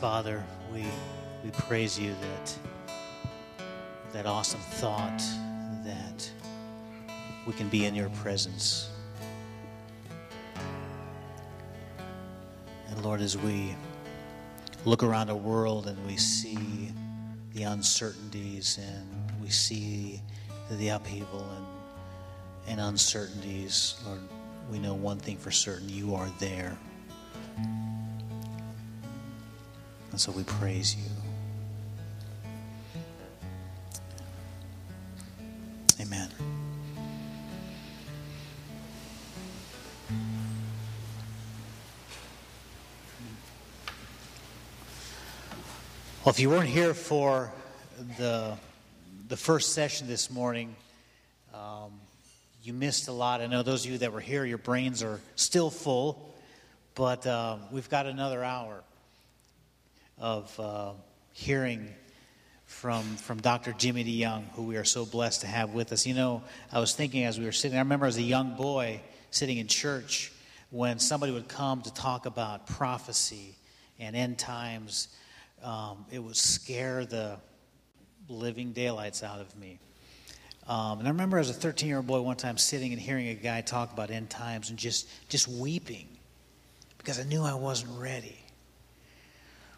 Father, we, we praise you that that awesome thought that we can be in your presence. And Lord, as we look around the world and we see the uncertainties and we see the upheaval and, and uncertainties, Lord, we know one thing for certain you are there. And so we praise you. Amen. Well, if you weren't here for the, the first session this morning, um, you missed a lot. I know those of you that were here, your brains are still full, but uh, we've got another hour of uh, hearing from, from Dr. Jimmy DeYoung, who we are so blessed to have with us. You know, I was thinking as we were sitting, I remember as a young boy sitting in church when somebody would come to talk about prophecy and end times, um, it would scare the living daylights out of me. Um, and I remember as a 13 year old boy one time sitting and hearing a guy talk about end times and just, just weeping because I knew I wasn't ready.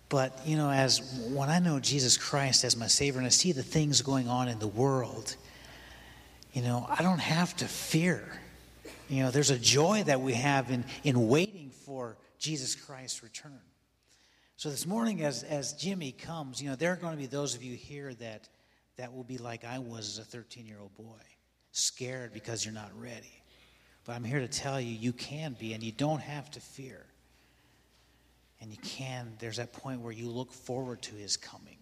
But, you know, as when I know Jesus Christ as my Savior and I see the things going on in the world, you know, I don't have to fear. You know, there's a joy that we have in, in waiting for Jesus Christ's return. So this morning, as, as Jimmy comes, you know, there are going to be those of you here that, that will be like I was as a 13 year old boy, scared because you're not ready. But I'm here to tell you, you can be, and you don't have to fear. And you can, there's that point where you look forward to his coming.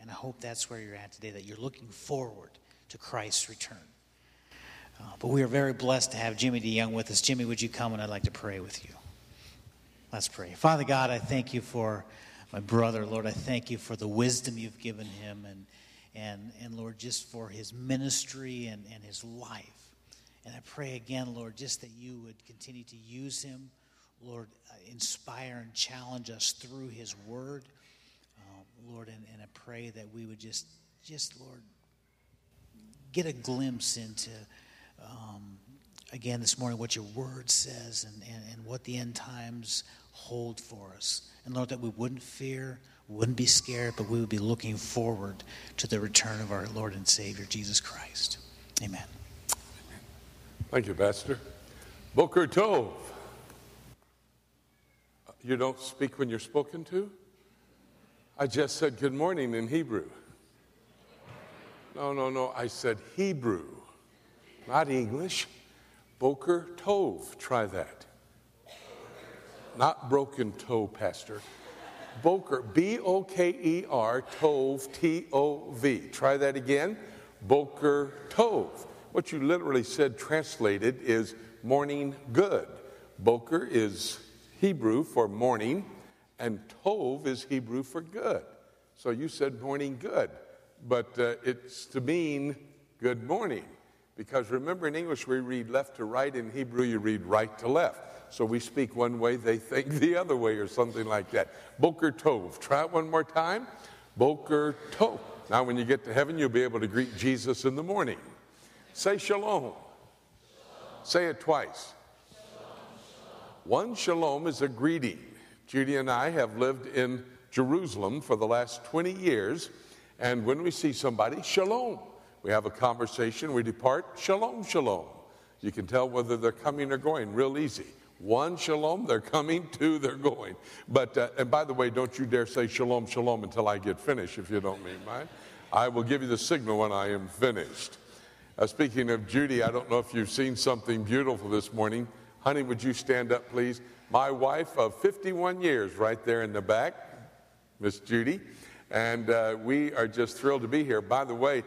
And I hope that's where you're at today, that you're looking forward to Christ's return. Uh, but we are very blessed to have Jimmy DeYoung with us. Jimmy, would you come and I'd like to pray with you? Let's pray. Father God, I thank you for my brother. Lord, I thank you for the wisdom you've given him and, and, and Lord, just for his ministry and, and his life. And I pray again, Lord, just that you would continue to use him Lord, uh, inspire and challenge us through His Word. Uh, Lord, and, and I pray that we would just, just Lord, get a glimpse into, um, again, this morning, what your Word says and, and, and what the end times hold for us. And Lord, that we wouldn't fear, wouldn't be scared, but we would be looking forward to the return of our Lord and Savior, Jesus Christ. Amen. Thank you, Pastor. Boker. You don't speak when you're spoken to? I just said good morning in Hebrew. No, no, no. I said Hebrew, not English. Boker Tov. Try that. Not broken toe, Pastor. Boker, B O K E R, Tov, T O V. Try that again. Boker Tov. What you literally said translated is morning good. Boker is Hebrew for morning, and Tov is Hebrew for good. So you said morning good, but uh, it's to mean good morning. Because remember, in English, we read left to right. In Hebrew, you read right to left. So we speak one way, they think the other way, or something like that. Boker Tov. Try it one more time. Boker Tov. Now, when you get to heaven, you'll be able to greet Jesus in the morning. Say shalom. shalom. Say it twice. One shalom is a greeting. Judy and I have lived in Jerusalem for the last 20 years, and when we see somebody, shalom. We have a conversation, we depart, shalom, shalom. You can tell whether they're coming or going real easy. One shalom, they're coming, two, they're going. But, uh, and by the way, don't you dare say shalom, shalom until I get finished, if you don't mean mind. I will give you the signal when I am finished. Uh, speaking of Judy, I don't know if you've seen something beautiful this morning. Honey, would you stand up, please? My wife of 51 years, right there in the back, Miss Judy. And uh, we are just thrilled to be here. By the way,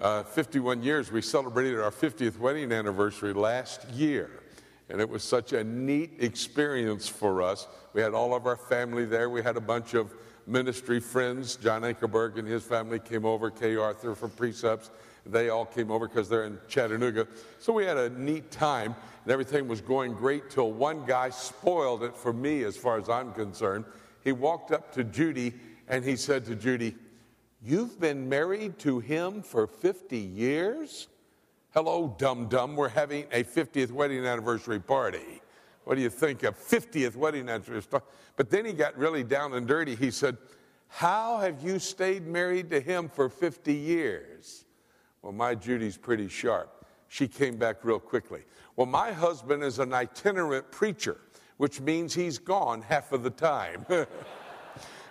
uh, 51 years, we celebrated our 50th wedding anniversary last year. And it was such a neat experience for us. We had all of our family there. We had a bunch of ministry friends. John Ankerberg and his family came over, Kay Arthur from Precepts. They all came over because they're in Chattanooga. So we had a neat time and everything was going great till one guy spoiled it for me as far as I'm concerned. he walked up to Judy and he said to Judy, You've been married to him for 50 years? Hello, dum dum. We're having a 50th wedding anniversary party. What do you think? A 50th wedding anniversary. Party. But then he got really down and dirty. He said, How have you stayed married to him for 50 years? Well, my Judy's pretty sharp. She came back real quickly. Well, my husband is an itinerant preacher, which means he's gone half of the time.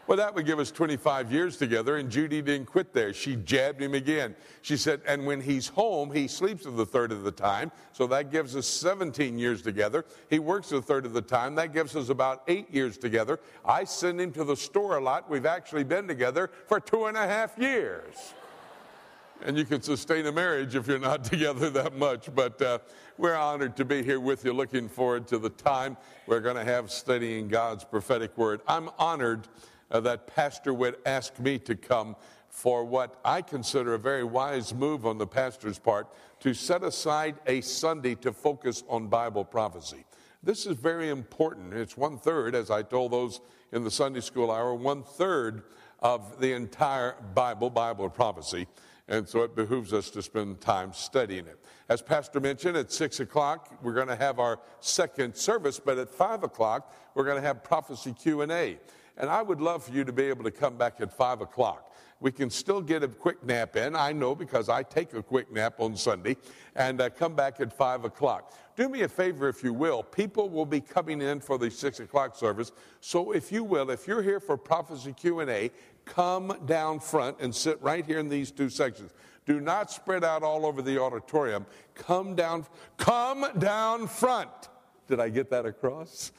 Well, that would give us 25 years together, and Judy didn't quit there. She jabbed him again. She said, and when he's home, he sleeps a third of the time, so that gives us 17 years together. He works a third of the time, that gives us about eight years together. I send him to the store a lot. We've actually been together for two and a half years. And you can sustain a marriage if you're not together that much. But uh, we're honored to be here with you, looking forward to the time we're going to have studying God's prophetic word. I'm honored uh, that pastor would ask me to come for what I consider a very wise move on the pastor's part to set aside a Sunday to focus on Bible prophecy. This is very important. It's one third, as I told those in the Sunday school hour, one third of the entire Bible, Bible prophecy. And so it behooves us to spend time studying it. As Pastor mentioned, at 6 o'clock, we're going to have our second service, but at 5 o'clock, we're going to have prophecy Q&A. And I would love for you to be able to come back at 5 o'clock. We can still get a quick nap in. I know because I take a quick nap on Sunday and uh, come back at 5 o'clock. Do me a favor, if you will. People will be coming in for the 6 o'clock service. So if you will, if you're here for prophecy Q&A, come down front and sit right here in these two sections. Do not spread out all over the auditorium. Come down, come down front. Did I get that across?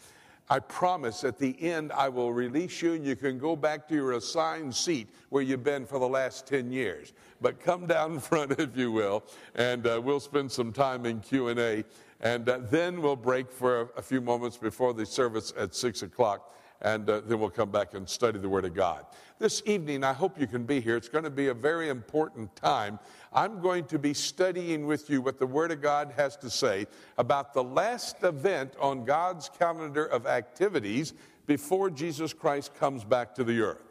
I promise at the end I will release you and you can go back to your assigned seat where you've been for the last 10 years. But come down front if you will and uh, we'll spend some time in Q&A and uh, then we'll break for a, few moments before the service at 6 o'clock and uh, then we'll come back and study the Word of God. This evening, I hope you can be here. It's going to be a very important time. I'm going to be studying with you what the Word of God has to say about the last event on God's calendar of activities before Jesus Christ comes back to the earth.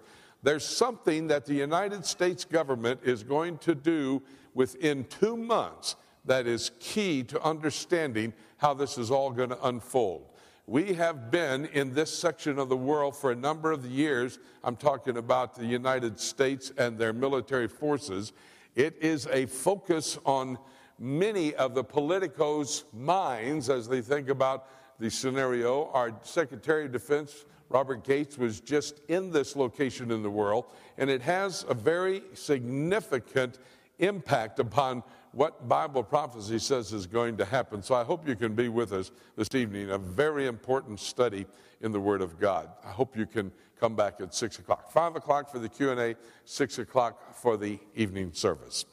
There's something that the United States government is going to do within two months that is key to understanding how this is all going to unfold. We have been in this section of the world for a number of years. I'm talking about the United States and their military forces. It is a focus on many of the politicos' minds as they think about the scenario. Our Secretary of Defense, Robert Gates, was just in this location in the world, and it has a very significant impact upon what Bible prophecy says is going to happen. So I hope you can be with us this evening. A very important study in the Word of God. I hope you can come back at six o'clock. Five o'clock for the Q and A. Six o'clock for the evening service.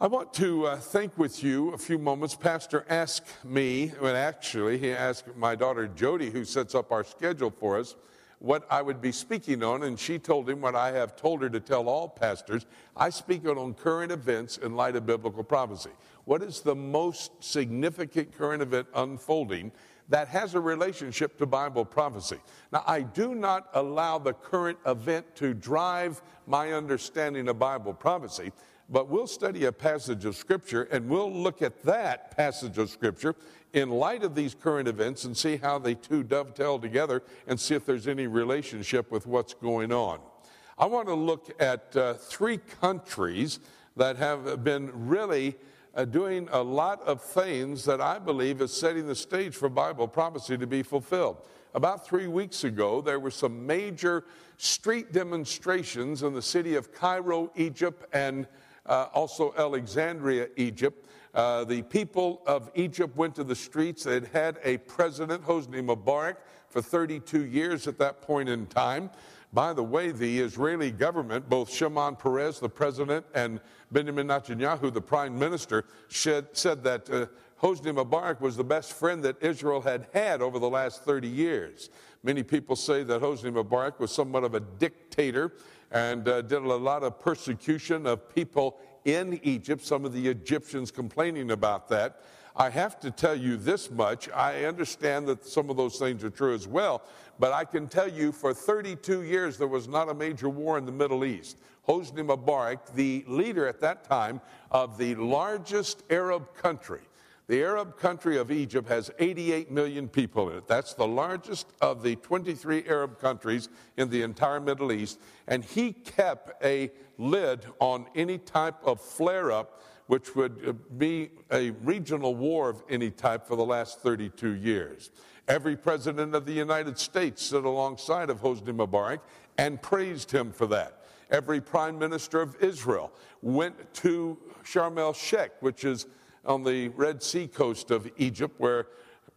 I want to uh, think with you a few moments. Pastor asked me, well, actually, he asked my daughter Jody, who sets up our schedule for us what I would be speaking on, and she told him what I have told her to tell all pastors. I speak on current events in light of biblical prophecy. What is the most significant current event unfolding that has a relationship to Bible prophecy? Now, I do not allow the current event to drive my understanding of Bible prophecy. But we'll study a passage of Scripture and we'll look at that passage of Scripture in light of these current events and see how they two dovetail together and see if there's any relationship with what's going on. I want to look at uh, three countries that have been really uh, doing a lot of things that I believe is setting the stage for Bible prophecy to be fulfilled. About three weeks ago, there were some major street demonstrations in the city of Cairo, Egypt, and uh, also Alexandria, Egypt. Uh, the people of Egypt went to the streets. They had had a president, Hosni Mubarak, for 32 years at that point in time. By the way, the Israeli government, both Shimon Peres, the president, and Benjamin Netanyahu, the prime minister, said, said that uh, Hosni Mubarak was the best friend that Israel had had over the last 30 years. Many people say that Hosni Mubarak was somewhat of a dictator and uh, did a lot of persecution of people in Egypt, some of the Egyptians complaining about that. I have to tell you this much. I understand that some of those things are true as well, but I can tell you for 32 years there was not a major war in the Middle East. Hosni Mubarak, the leader at that time of the largest Arab country, the Arab country of Egypt has 88 million people in it. That's the largest of the 23 Arab countries in the entire Middle East. And he kept a lid on any type of flare up, which would uh, be a regional war of any type for the last 32 years. Every president of the United States stood alongside of Hosni Mubarak and praised him for that. Every prime minister of Israel went to Sharm el Sheikh, which is on the Red Sea coast of Egypt, where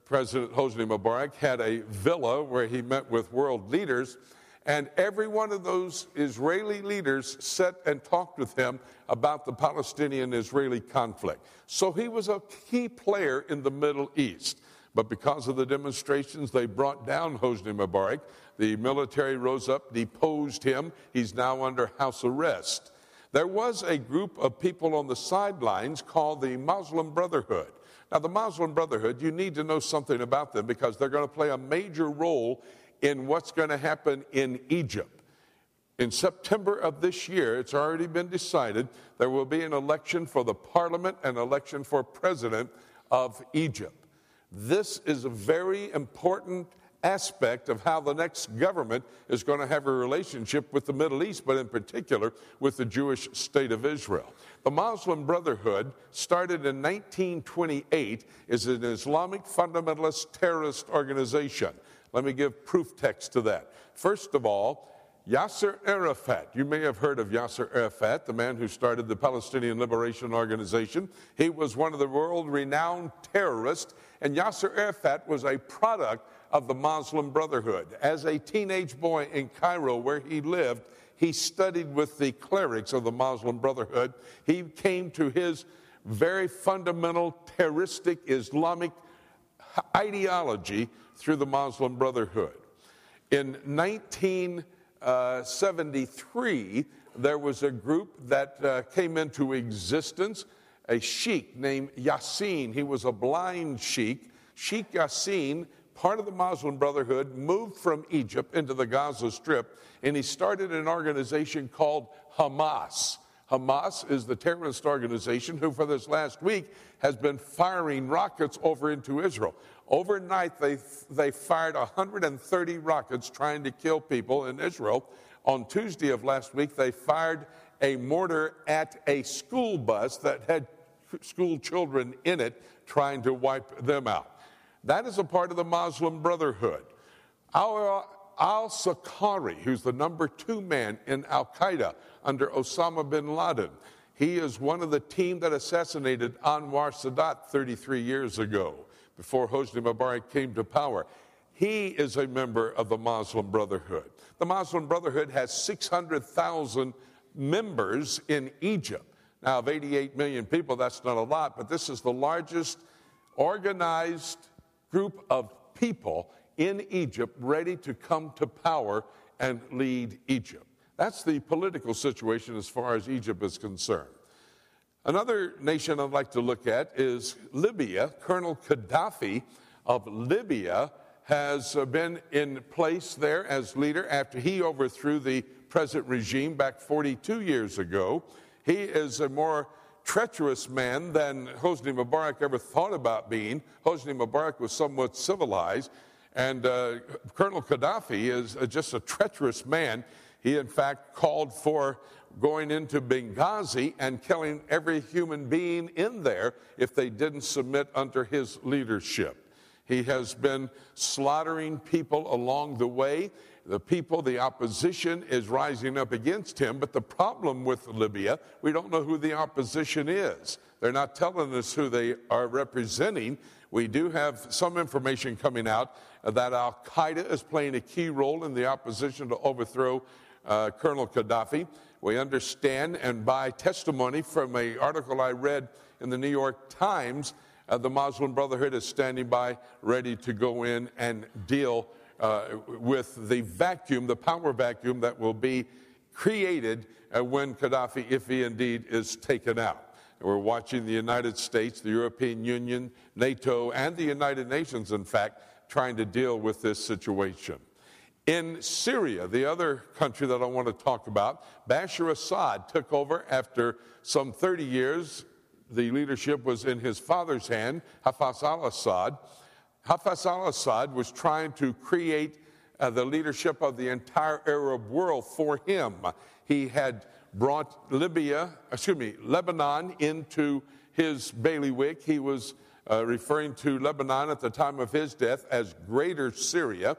President Hosni Mubarak had a villa where he met with world leaders. And every one of those Israeli leaders sat and talked with him about the Palestinian Israeli conflict. So he was a key player in the Middle East. But because of the demonstrations, they brought down Hosni Mubarak. The military rose up, deposed him. He's now under house arrest. There was a group of people on the sidelines called the Muslim Brotherhood. Now, the Muslim Brotherhood, you need to know something about them because they're going to play a major role in what's going to happen in Egypt. In September of this year, it's already been decided there will be an election for the parliament and election for president of Egypt. This is a very important aspect of how the next government is going to have a relationship with the Middle East, but in particular with the Jewish state of Israel. The Muslim Brotherhood, started in 1928, is an Islamic fundamentalist terrorist organization. Let me give proof text to that. First of all, Yasser Arafat. You may have heard of Yasser Arafat, the man who started the Palestinian Liberation Organization. He was one of the world renowned terrorists, and Yasser Arafat was a product of the Muslim Brotherhood. As a teenage boy in Cairo, where he lived, he studied with the clerics of the Muslim Brotherhood. He came to his very fundamental terroristic Islamic ideology through the Muslim Brotherhood. In 1973, there was a group that uh, came into existence, a sheikh named Yassin. He was a blind sheikh. Sheikh Yassin part of the Muslim Brotherhood, moved from Egypt into the Gaza Strip, and he started an organization called Hamas. Hamas is the terrorist organization who, for this last week, has been firing rockets over into Israel. Overnight, they, they fired 130 rockets trying to kill people in Israel. On Tuesday of last week, they fired a mortar at a school bus that had school children in it, trying to wipe them out. That is a part of the Muslim Brotherhood. Al Zawahiri, who's the number two man in Al Qaeda under Osama bin Laden, he is one of the team that assassinated Anwar Sadat 33 years ago before Hosni Mubarak came to power. He is a member of the Muslim Brotherhood. The Muslim Brotherhood has 600,000 members in Egypt. Now, of 88 million people, that's not a lot, but this is the largest organized group of people in Egypt ready to come to power and lead Egypt. That's the political situation as far as Egypt is concerned. Another nation I'd like to look at is Libya. Colonel Gaddafi of Libya has uh, been in place there as leader after he overthrew the present regime back 42 years ago. He is a more treacherous man than Hosni Mubarak ever thought about being. Hosni Mubarak was somewhat civilized, and uh, Colonel Gaddafi is uh, just a treacherous man. He, in fact, called for going into Benghazi and killing every human being in there if they didn't submit under his leadership. He has been slaughtering people along the way. The people, the opposition is rising up against him. But the problem with Libya, we don't know who the opposition is. They're not telling us who they are representing. We do have some information coming out that Al Qaeda is playing a key role in the opposition to overthrow uh, Colonel Gaddafi. We understand, and by testimony from an article I read in the New York Times, uh, the Muslim Brotherhood is standing by, ready to go in and deal uh, with the vacuum, the power vacuum that will be created uh, when Gaddafi, if he indeed is taken out. We're watching the United States, the European Union, NATO, and the United Nations, in fact, trying to deal with this situation. In Syria, the other country that I want to talk about, Bashar Assad took over after some 30 years. The leadership was in his father's hand, Hafez al Assad. Hafez al Assad was trying to create uh, the leadership of the entire Arab world for him. He had brought Libya, excuse me, Lebanon into his bailiwick. He was uh, referring to Lebanon at the time of his death as Greater Syria.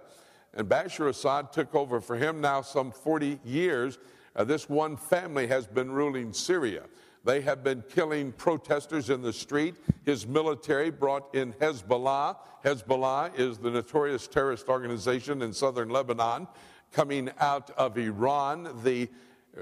And Bashar Assad took over for him now some 40 years. Uh, this one family has been ruling Syria. They have been killing protesters in the street. His military brought in Hezbollah. Hezbollah is the notorious terrorist organization in southern Lebanon coming out of Iran. The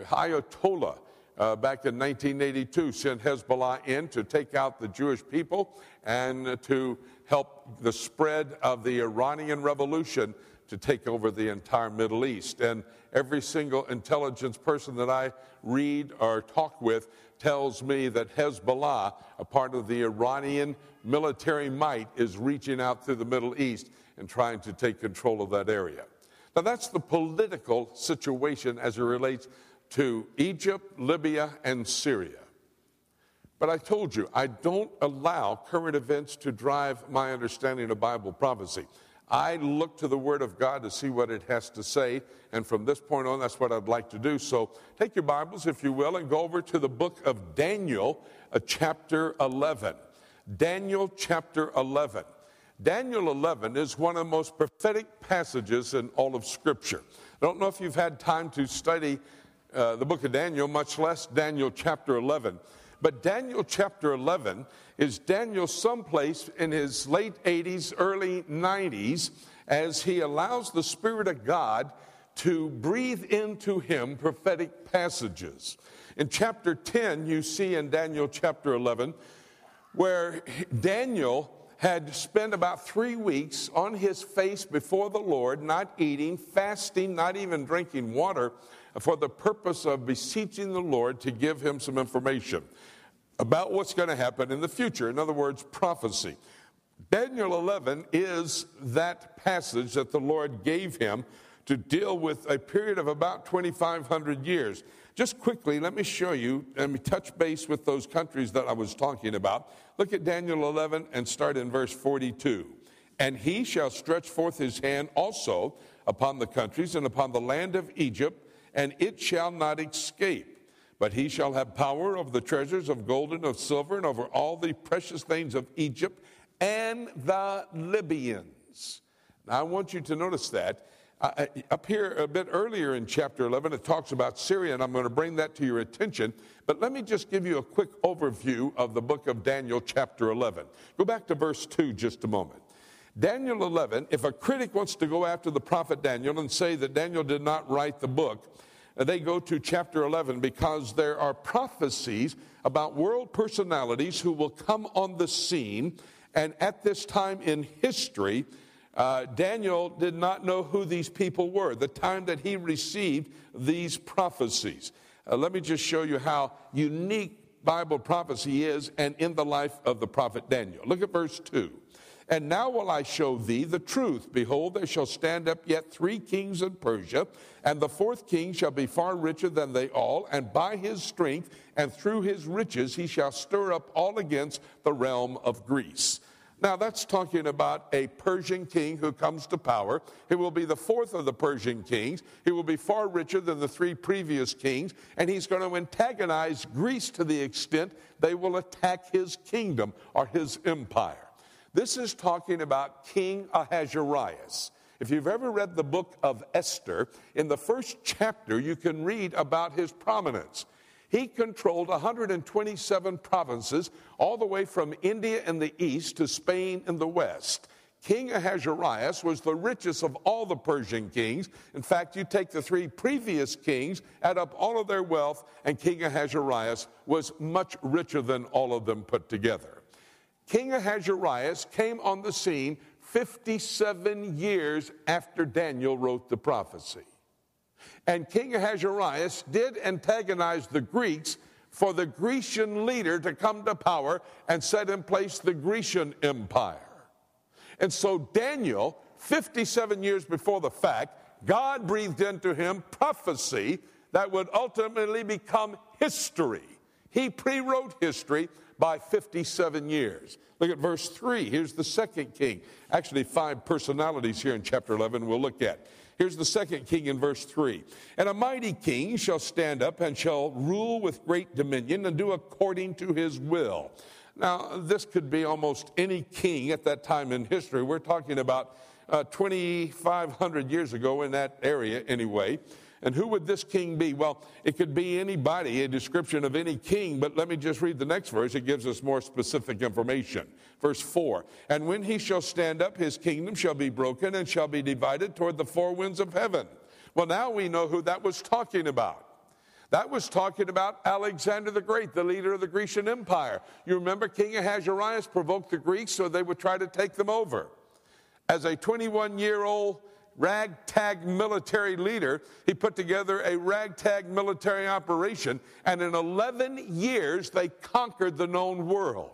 Ayatollah uh, back in 1982 sent Hezbollah in to take out the Jewish people and to help the spread of the Iranian Revolution to take over the entire Middle East. And every single intelligence person that I read or talk with tells me that Hezbollah, a part of the Iranian military might, is reaching out through the Middle East and trying to take control of that area. Now, that's the political situation as it relates to Egypt, Libya, and Syria. But I told you, I don't allow current events to drive my understanding of Bible prophecy. I look to the Word of God to see what it has to say, and from this point on, that's what I'd like to do. So take your Bibles, if you will, and go over to the book of Daniel, uh, chapter 11. Daniel, chapter 11. Daniel 11 is one of the most prophetic passages in all of Scripture. I don't know if you've had time to study uh, the book of Daniel, much less Daniel chapter 11. But Daniel chapter 11 is Daniel someplace in his late 80s, early 90s, as he allows the Spirit of God to breathe into him prophetic passages. In chapter 10, you see in Daniel chapter 11, where Daniel had spent about three weeks on his face before the Lord, not eating, fasting, not even drinking water, for the purpose of beseeching the Lord to give him some information about what's going to happen in the future. In other words, prophecy. Daniel 11 is that passage that the Lord gave him to deal with a period of about 2,500 years. Just quickly, let me show you, let me touch base with those countries that I was talking about. Look at Daniel 11 and start in verse 42. And he shall stretch forth his hand also upon the countries and upon the land of Egypt and it shall not escape. But he shall have power over the treasures of gold and of silver, and over all the precious things of Egypt and the Libyans. Now, I want you to notice that. Uh, up here a bit earlier in chapter 11, it talks about Syria, and I'm going to bring that to your attention. But let me just give you a quick overview of the book of Daniel, chapter 11. Go back to verse 2 just a moment. Daniel 11, if a critic wants to go after the prophet Daniel and say that Daniel did not write the book, they go to chapter 11 because there are prophecies about world personalities who will come on the scene. And at this time in history, uh, Daniel did not know who these people were, the time that he received these prophecies. Uh, let me just show you how unique Bible prophecy is and in the life of the prophet Daniel. Look at verse 2. And now will I show thee the truth. Behold, there shall stand up yet three kings in Persia, and the fourth king shall be far richer than they all, and by his strength and through his riches he shall stir up all against the realm of Greece. Now, that's talking about a Persian king who comes to power. He will be the fourth of the Persian kings. He will be far richer than the three previous kings, and he's going to antagonize Greece to the extent they will attack his kingdom or his empire. This is talking about King Ahasuerus. If you've ever read the book of Esther, in the first chapter, you can read about his prominence. He controlled 127 provinces, all the way from India in the east to Spain in the west. King Ahasuerus was the richest of all the Persian kings. In fact, you take the three previous kings, add up all of their wealth, and King Ahasuerus was much richer than all of them put together. King Ahasuerus came on the scene 57 years after Daniel wrote the prophecy. And King Ahasuerus did antagonize the Greeks for the Grecian leader to come to power and set in place the Grecian Empire. And so Daniel, 57 years before the fact, God breathed into him prophecy that would ultimately become history. He pre wrote history by 57 years. Look at verse 3. Here's the second king. Actually, five personalities here in chapter 11 we'll look at. Here's the second king in verse 3. And a mighty king shall stand up and shall rule with great dominion and do according to his will. Now, this could be almost any king at that time in history. We're talking about uh, 2,500 years ago in that area, anyway. And who would this king be? Well, it could be anybody, a description of any king, but let me just read the next verse. It gives us more specific information. Verse 4 And when he shall stand up, his kingdom shall be broken and shall be divided toward the four winds of heaven. Well, now we know who that was talking about. That was talking about Alexander the Great, the leader of the Grecian Empire. You remember King Ahasuerus provoked the Greeks so they would try to take them over. As a 21 year old ragtag military leader. He put together a ragtag military operation, and in 11 years, they conquered the known world.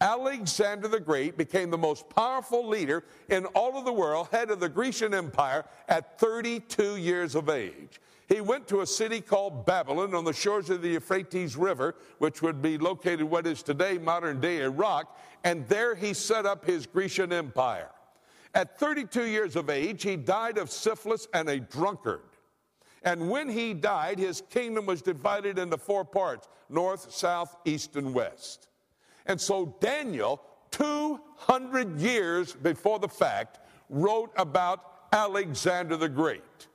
Alexander the Great became the most powerful leader in all of the world, head of the Grecian Empire, at 32 years of age. He went to a city called Babylon on the shores of the Euphrates River, which would be located what is today modern day Iraq, and there he set up his Grecian Empire. At 32 years of age, he died of syphilis and a drunkard. And when he died, his kingdom was divided into four parts north, south, east, and west. And so Daniel, 200 years before the fact, wrote about Alexander the Great.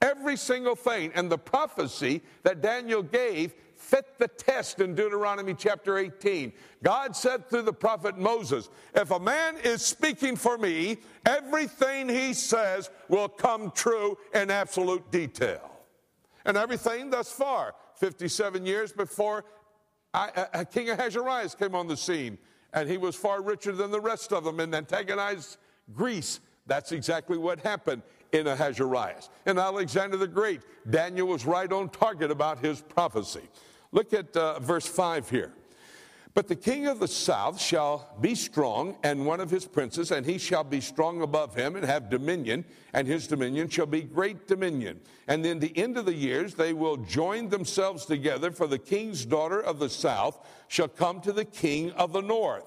Every single thing and the prophecy that Daniel gave fit the test in Deuteronomy chapter 18. God said through the prophet Moses, If a man is speaking for me, everything he says will come true in absolute detail. And everything thus far, 57 years before I, uh, uh, King Ahasuerus came on the scene, and he was far richer than the rest of them and antagonized Greece. That's exactly what happened in Ahasuerus. And Alexander the Great, Daniel was right on target about his prophecy. Look at uh, verse 5 here. But the king of the south shall be strong, and one of his princes, and he shall be strong above him, and have dominion, and his dominion shall be great dominion. And in the end of the years they will join themselves together, for the king's daughter of the south shall come to the king of the north.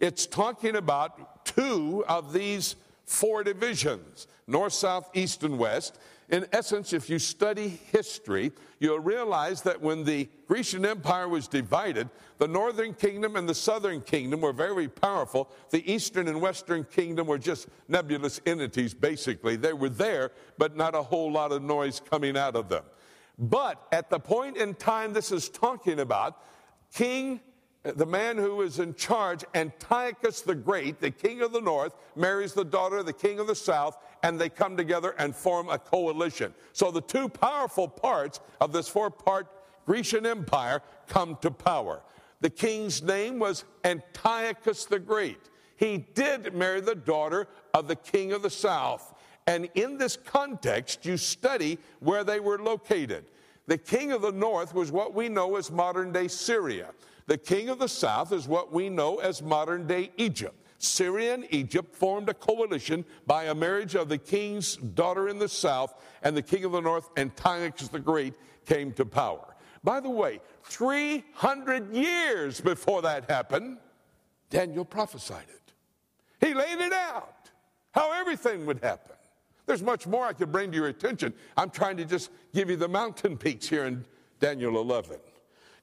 It's talking about two of these four divisions north, south, east, and west. In essence, if you study history, you'll realize that when the Grecian Empire was divided, the northern kingdom and the southern kingdom were very powerful. The eastern and western kingdom were just nebulous entities, basically. They were there, but not a whole lot of noise coming out of them. But at the point in time this is talking about, King the man who is in charge, Antiochus the Great, the king of the north, marries the daughter of the king of the south, and they come together and form a coalition. So the two powerful parts of this four part Grecian empire come to power. The king's name was Antiochus the Great. He did marry the daughter of the king of the south. And in this context, you study where they were located. The king of the north was what we know as modern day Syria. The king of the south is what we know as modern day Egypt. Syria and Egypt formed a coalition by a marriage of the king's daughter in the south and the king of the north, Antiochus the Great, came to power. By the way, 300 years before that happened, Daniel prophesied it. He laid it out, how everything would happen. There's much more I could bring to your attention. I'm trying to just give you the mountain peaks here in Daniel 11.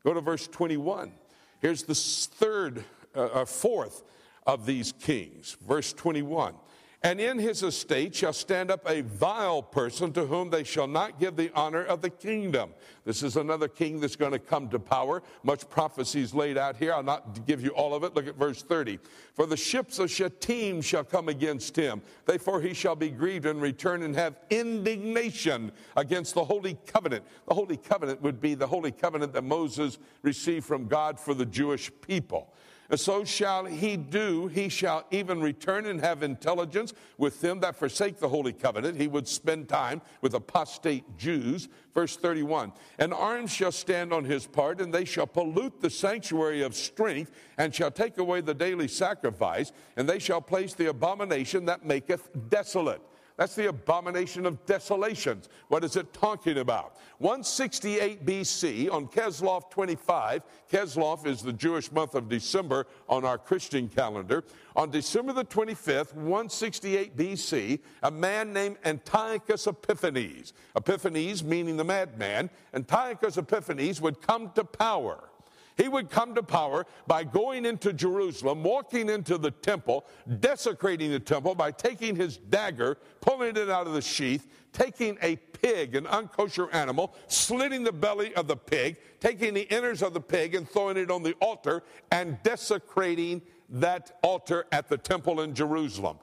Go to verse 21. Here's the third, uh, uh, fourth of these kings. Verse 21. And in his estate shall stand up a vile person to whom they shall not give the honor of the kingdom. This is another king that's going to come to power. Much prophecy is laid out here. I'll not give you all of it. Look at verse 30. For the ships of Shittim shall come against him. Therefore he shall be grieved and return and have indignation against the holy covenant. The holy covenant would be the holy covenant that Moses received from God for the Jewish people. So shall he do. He shall even return and have intelligence with them that forsake the holy covenant. He would spend time with apostate Jews. Verse 31 And arms shall stand on his part, and they shall pollute the sanctuary of strength, and shall take away the daily sacrifice, and they shall place the abomination that maketh desolate. That's the abomination of desolations. What is it talking about? 168 BC on Kislev 25, Kislev is the Jewish month of December on our Christian calendar. On December the 25th, 168 BC, a man named Antiochus Epiphanes, Epiphanes meaning the madman, Antiochus Epiphanes would come to power. He would come to power by going into Jerusalem, walking into the temple, desecrating the temple by taking his dagger, pulling it out of the sheath, taking a pig, an unkosher animal, slitting the belly of the pig, taking the innards of the pig and throwing it on the altar, and desecrating that altar at the temple in Jerusalem.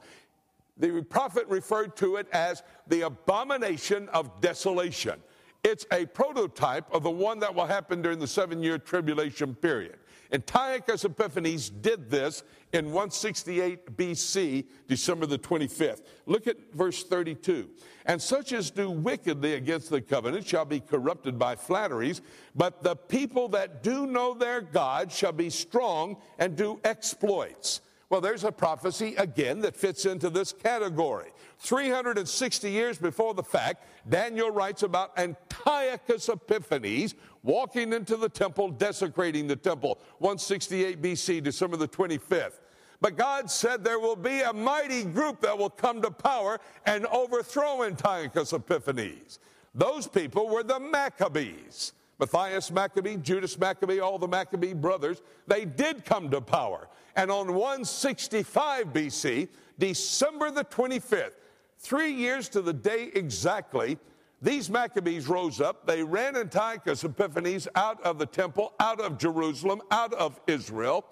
The prophet referred to it as the abomination of desolation. It's a prototype of the one that will happen during the seven year tribulation period. Antiochus Epiphanes did this in 168 BC, December the 25th. Look at verse 32. And such as do wickedly against the covenant shall be corrupted by flatteries, but the people that do know their God shall be strong and do exploits. Well, there's a prophecy again that fits into this category. 360 years before the fact, Daniel writes about Antiochus Epiphanes walking into the temple, desecrating the temple, 168 BC, December the 25th. But God said there will be a mighty group that will come to power and overthrow Antiochus Epiphanes. Those people were the Maccabees. Matthias Maccabee, Judas Maccabee, all the Maccabee brothers, they did come to power. And on 165 BC, December the 25th, three years to the day exactly, these Maccabees rose up. They ran Antiochus Epiphanes out of the temple, out of Jerusalem, out of Israel,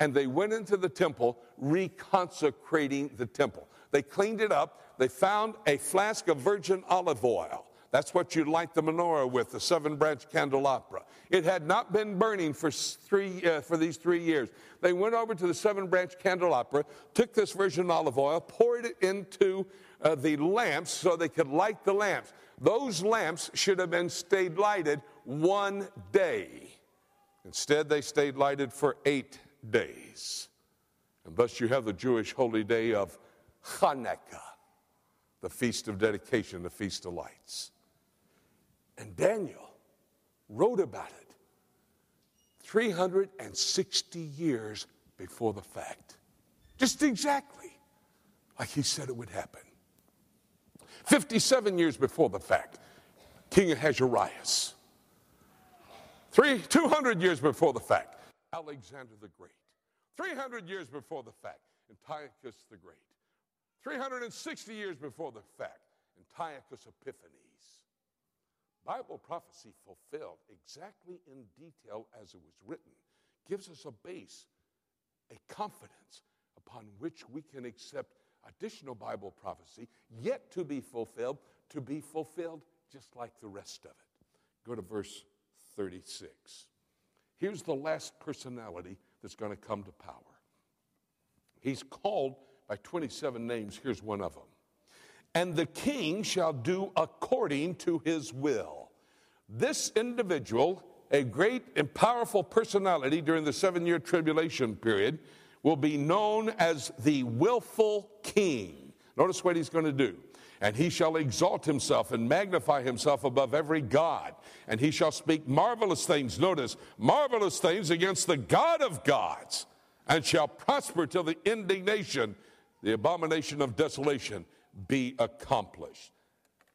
and they went into the temple, reconsecrating the temple. They cleaned it up. They found a flask of virgin olive oil. That's what you light the menorah with, the seven branch candelabra. It had not been burning for, three, uh, for these three years. They went over to the seven branch candelabra, took this virgin olive oil, poured it into uh, the lamps so they could light the lamps. Those lamps should have been stayed lighted one day. Instead, they stayed lighted for eight days. And thus you have the Jewish holy day of Hanukkah, the feast of dedication, the feast of lights. And Daniel wrote about it 360 years before the fact. Just exactly like he said it would happen. 57 years before the fact, King Ahasuerus. Three, 200 years before the fact, Alexander the Great. 300 years before the fact, Antiochus the Great. 360 years before the fact, Antiochus Epiphanes. Bible prophecy fulfilled exactly in detail as it was written gives us a base, a confidence upon which we can accept additional Bible prophecy yet to be fulfilled, to be fulfilled just like the rest of it. Go to verse 36. Here's the last personality that's going to come to power. He's called by 27 names. Here's one of them. And the king shall do according to his will. This individual, a great and powerful personality during the seven year tribulation period, will be known as the willful king. Notice what he's going to do. And he shall exalt himself and magnify himself above every God. And he shall speak marvelous things, notice, marvelous things against the God of gods, and shall prosper till the indignation, the abomination of desolation, be accomplished.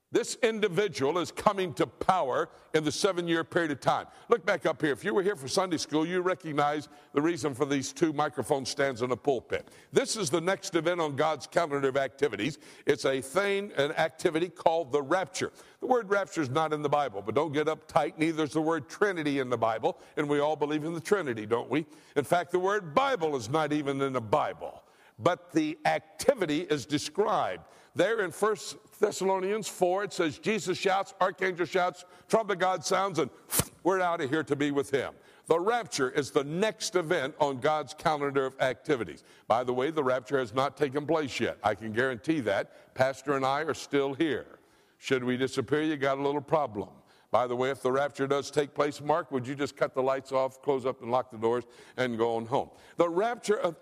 This individual is coming to power in the seven year period of time. Look back up here. If you were here for Sunday school, you recognize the reason for these two microphone stands in the pulpit. This is the next event on God's calendar of activities. It's a thing, an activity called the rapture. The word rapture is not in the Bible, but don't get uptight. Neither is the word Trinity in the Bible, and we all believe in the Trinity, don't we? In fact, the word Bible is not even in the Bible, but the activity is described. There in 1 Thessalonians 4, it says, Jesus shouts, archangel shouts, trumpet God sounds, and we're out of here to be with him. The rapture is the next event on God's calendar of activities. By the way, the rapture has not taken place yet. I can guarantee that. Pastor and I are still here. Should we disappear, you got a little problem. By the way, if the rapture does take place, Mark, would you just cut the lights off, close up and lock the doors, and go on home? The rapture of,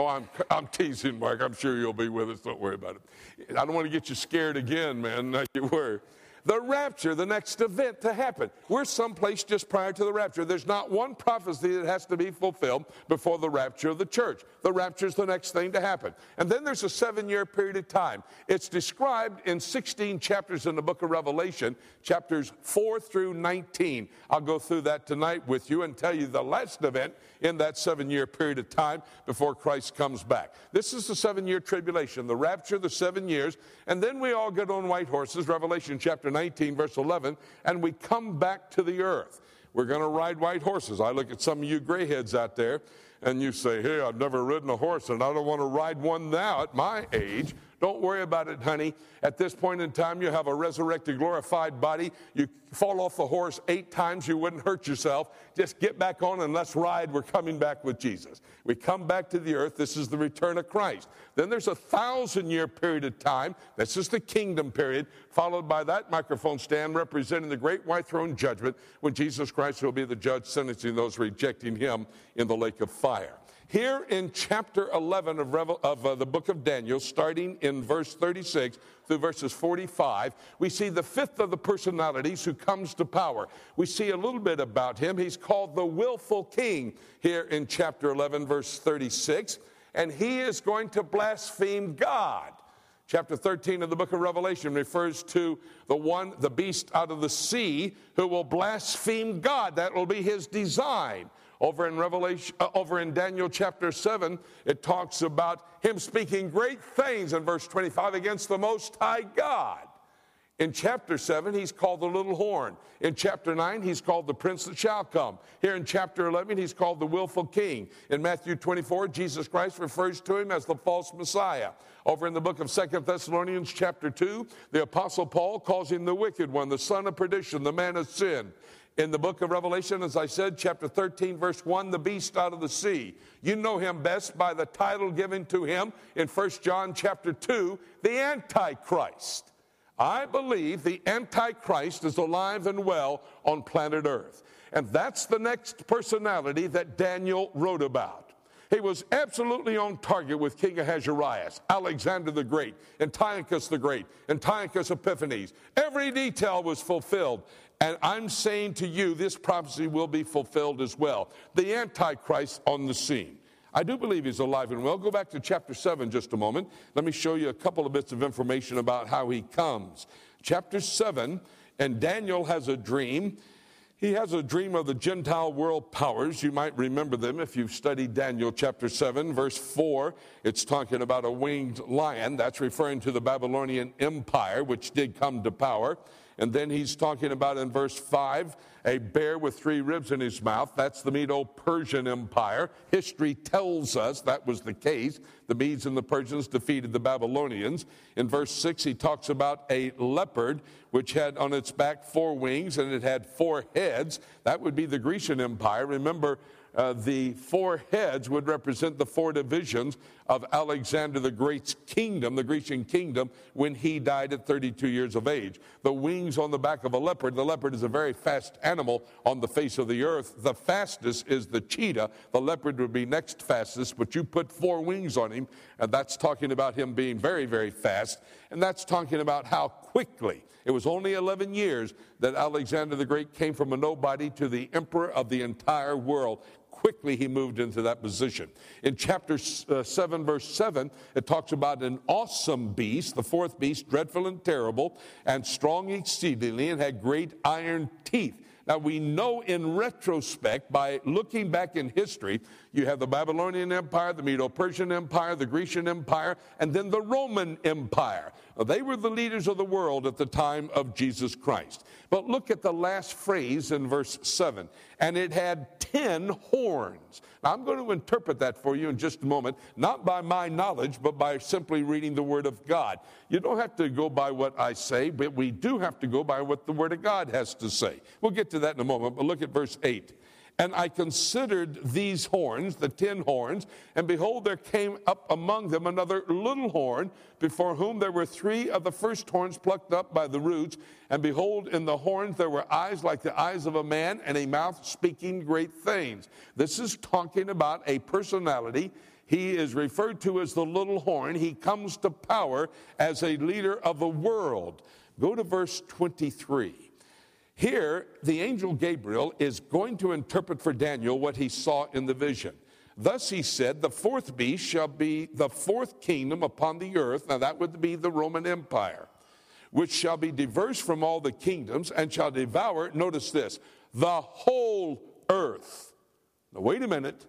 oh, I'm, I'm teasing, Mark. I'm sure you'll be with us. Don't worry about it. I don't want to get you scared again, man. Not you worry the rapture, the next event to happen. We're someplace just prior to the rapture. There's not one prophecy that has to be fulfilled before the rapture of the church. The rapture is the next thing to happen. And then there's a seven year period of time. It's described in 16 chapters in the book of Revelation, chapters 4 through 19. I'll go through that tonight with you and tell you the last event in that seven year period of time before Christ comes back. This is the seven year tribulation, the rapture, the seven years, and then we all get on white horses, Revelation chapter 19, verse 11, and we come back to the earth. We're going to ride white horses. I look at some of you grayheads out there, and you say, Hey, I've never ridden a horse, and I don't want to ride one now at my age. Don't worry about it, honey. At this point in time, you have a resurrected, glorified body. You fall off the horse eight times, you wouldn't hurt yourself. Just get back on and let's ride. We're coming back with Jesus. We come back to the earth. This is the return of Christ. Then there's a thousand year period of time. This is the kingdom period, followed by that microphone stand representing the great white throne judgment when Jesus Christ will be the judge sentencing those rejecting him in the lake of fire. Here in chapter 11 of, Revel, of uh, the book of Daniel, starting in verse 36 through verses 45, we see the fifth of the personalities who comes to power. We see a little bit about him. He's called the willful king here in chapter 11, verse 36, and he is going to blaspheme God. Chapter 13 of the book of Revelation refers to the one, the beast out of the sea, who will blaspheme God. That will be his design. Over in Revelation, uh, over in Daniel chapter 7, it talks about him speaking great things in verse 25 against the Most High God. In chapter 7, he's called the little horn. In chapter 9, he's called the prince that shall come. Here in chapter 11, he's called the willful king. In Matthew 24, Jesus Christ refers to him as the false Messiah. Over in the book of Second Thessalonians, chapter 2, the apostle Paul calls him the wicked one, the son of perdition, the man of sin in the book of Revelation, as I said, chapter 13, verse 1, the beast out of the sea. You know him best by the title given to him in 1 John chapter 2, the Antichrist. I believe the Antichrist is alive and well on planet Earth. And that's the next personality that Daniel wrote about. He was absolutely on target with King Ahasuerus, Alexander the Great, Antiochus the Great, Antiochus Epiphanes. Every detail was fulfilled. And I'm saying to you, this prophecy will be fulfilled as well. The Antichrist on the scene. I do believe he's alive and well. Go back to chapter 7 just a moment. Let me show you a couple of bits of information about how he comes. Chapter 7, and Daniel has a dream. He has a dream of the Gentile world powers. You might remember them if you've studied Daniel chapter 7, verse 4. It's talking about a winged lion. That's referring to the Babylonian Empire, which did come to power. And then he's talking about in verse 5 a bear with three ribs in his mouth. That's the Medo Persian Empire. History tells us that was the case. The Medes and the Persians defeated the Babylonians. In verse 6, he talks about a leopard which had on its back four wings and it had four heads. That would be the Grecian Empire. Remember, uh, the four heads would represent the four divisions of Alexander the Great's kingdom, the Grecian kingdom, when he died at 32 years of age. The wings on the back of a leopard, the leopard is a very fast animal on the face of the earth. The fastest is the cheetah. The leopard would be next fastest, but you put four wings on him, and that's talking about him being very, very fast. And that's talking about how quickly. It was only 11 years that Alexander the Great came from a nobody to the emperor of the entire world quickly he moved into that position. In chapter uh, 7, verse 7, it talks about an awesome beast, the fourth beast, dreadful and terrible, and strong exceedingly, and had great iron teeth. Now, we know in retrospect, by looking back in history, you have the Babylonian Empire, the Medo Persian Empire, the Grecian Empire, and then the Roman Empire. They were the leaders of the world at the time of Jesus Christ. But look at the last phrase in verse 7 and it had 10 horns. Now, I'm going to interpret that for you in just a moment, not by my knowledge, but by simply reading the Word of God. You don't have to go by what I say, but we do have to go by what the Word of God has to say. We'll get to that in a moment, but look at verse 8 And I considered these horns, the ten horns, and behold, there came up among them another little horn, before whom there were three of the first horns plucked up by the roots. And behold, in the horns there were eyes like the eyes of a man, and a mouth speaking great things. This is talking about a personality. He is referred to as the little horn. He comes to power as a leader of the world. Go to verse 23. Here, the angel Gabriel is going to interpret for Daniel what he saw in the vision. Thus he said, The fourth beast shall be the fourth kingdom upon the earth. Now that would be the Roman Empire, which shall be diverse from all the kingdoms and shall devour, notice this, the whole earth. Now, wait a minute.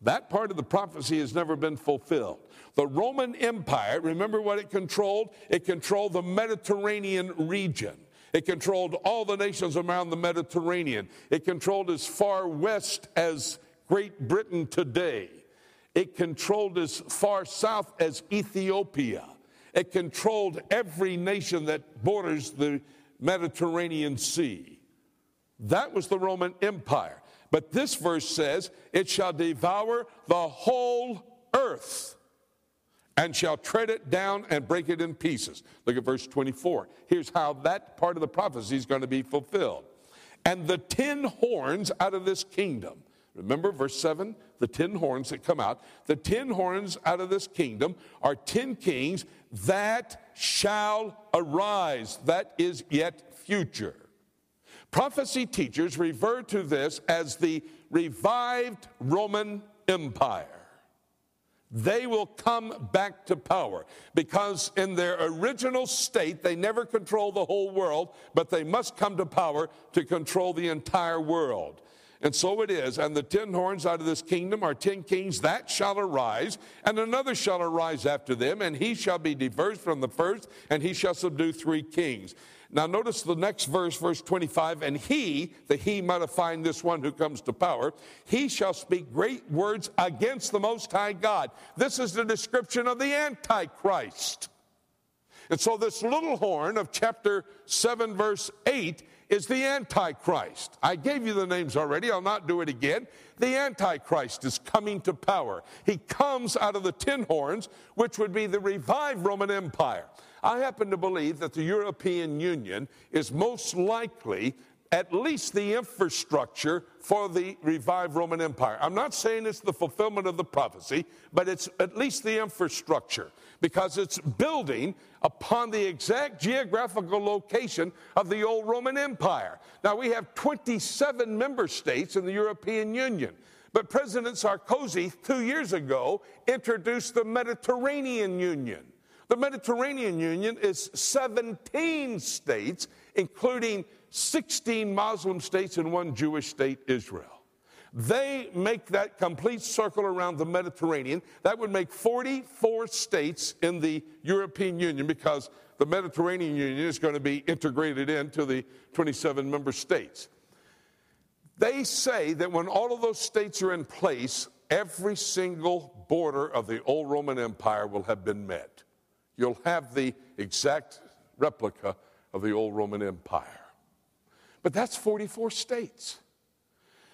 That part of the prophecy has never been fulfilled. The Roman Empire, remember what it controlled? It controlled the Mediterranean region. It controlled all the nations around the Mediterranean. It controlled as far west as Great Britain today. It controlled as far south as Ethiopia. It controlled every nation that borders the Mediterranean Sea. That was the Roman Empire. But this verse says, It shall devour the whole earth and shall tread it down and break it in pieces. Look at verse 24. Here's how that part of the prophecy is going to be fulfilled. And the ten horns out of this kingdom, remember verse 7, the ten horns that come out, the ten horns out of this kingdom are ten kings that shall arise. That is yet future. Prophecy teachers refer to this as the revived Roman Empire they will come back to power. Because in their original state they never control the whole world but they must come to power to control the entire world. And so it is. And the ten horns out of this kingdom are ten kings that shall arise and another shall arise after them and he shall be diverse from the first and he shall subdue three kings now, notice the next verse, verse 25. And he, the he might modifying this one who comes to power, he shall speak great words against the Most High God. This is the description of the Antichrist. And so, this little horn of chapter 7, verse 8 is the Antichrist. I gave you the names already, I'll not do it again. The Antichrist is coming to power. He comes out of the ten horns, which would be the revived Roman Empire. I happen to believe that the European Union is most likely at least the infrastructure for the revived Roman Empire. I'm not saying it's the fulfillment of the prophecy, but it's at least the infrastructure because it's building upon the exact geographical location of the old Roman Empire. Now, we have 27 member states in the European Union. But President Sarkozy, two years ago, introduced the Mediterranean Union. The Mediterranean Union is 17 states, including 16 Muslim states and one Jewish state, Israel. They make that complete circle around the Mediterranean. That would make 44 states in the European Union because the Mediterranean Union is going to be integrated into the 27 member states. They say that when all of those states are in place, every single border of the old Roman Empire will have been met you'll have the exact replica of the old Roman Empire. But that's 44 states.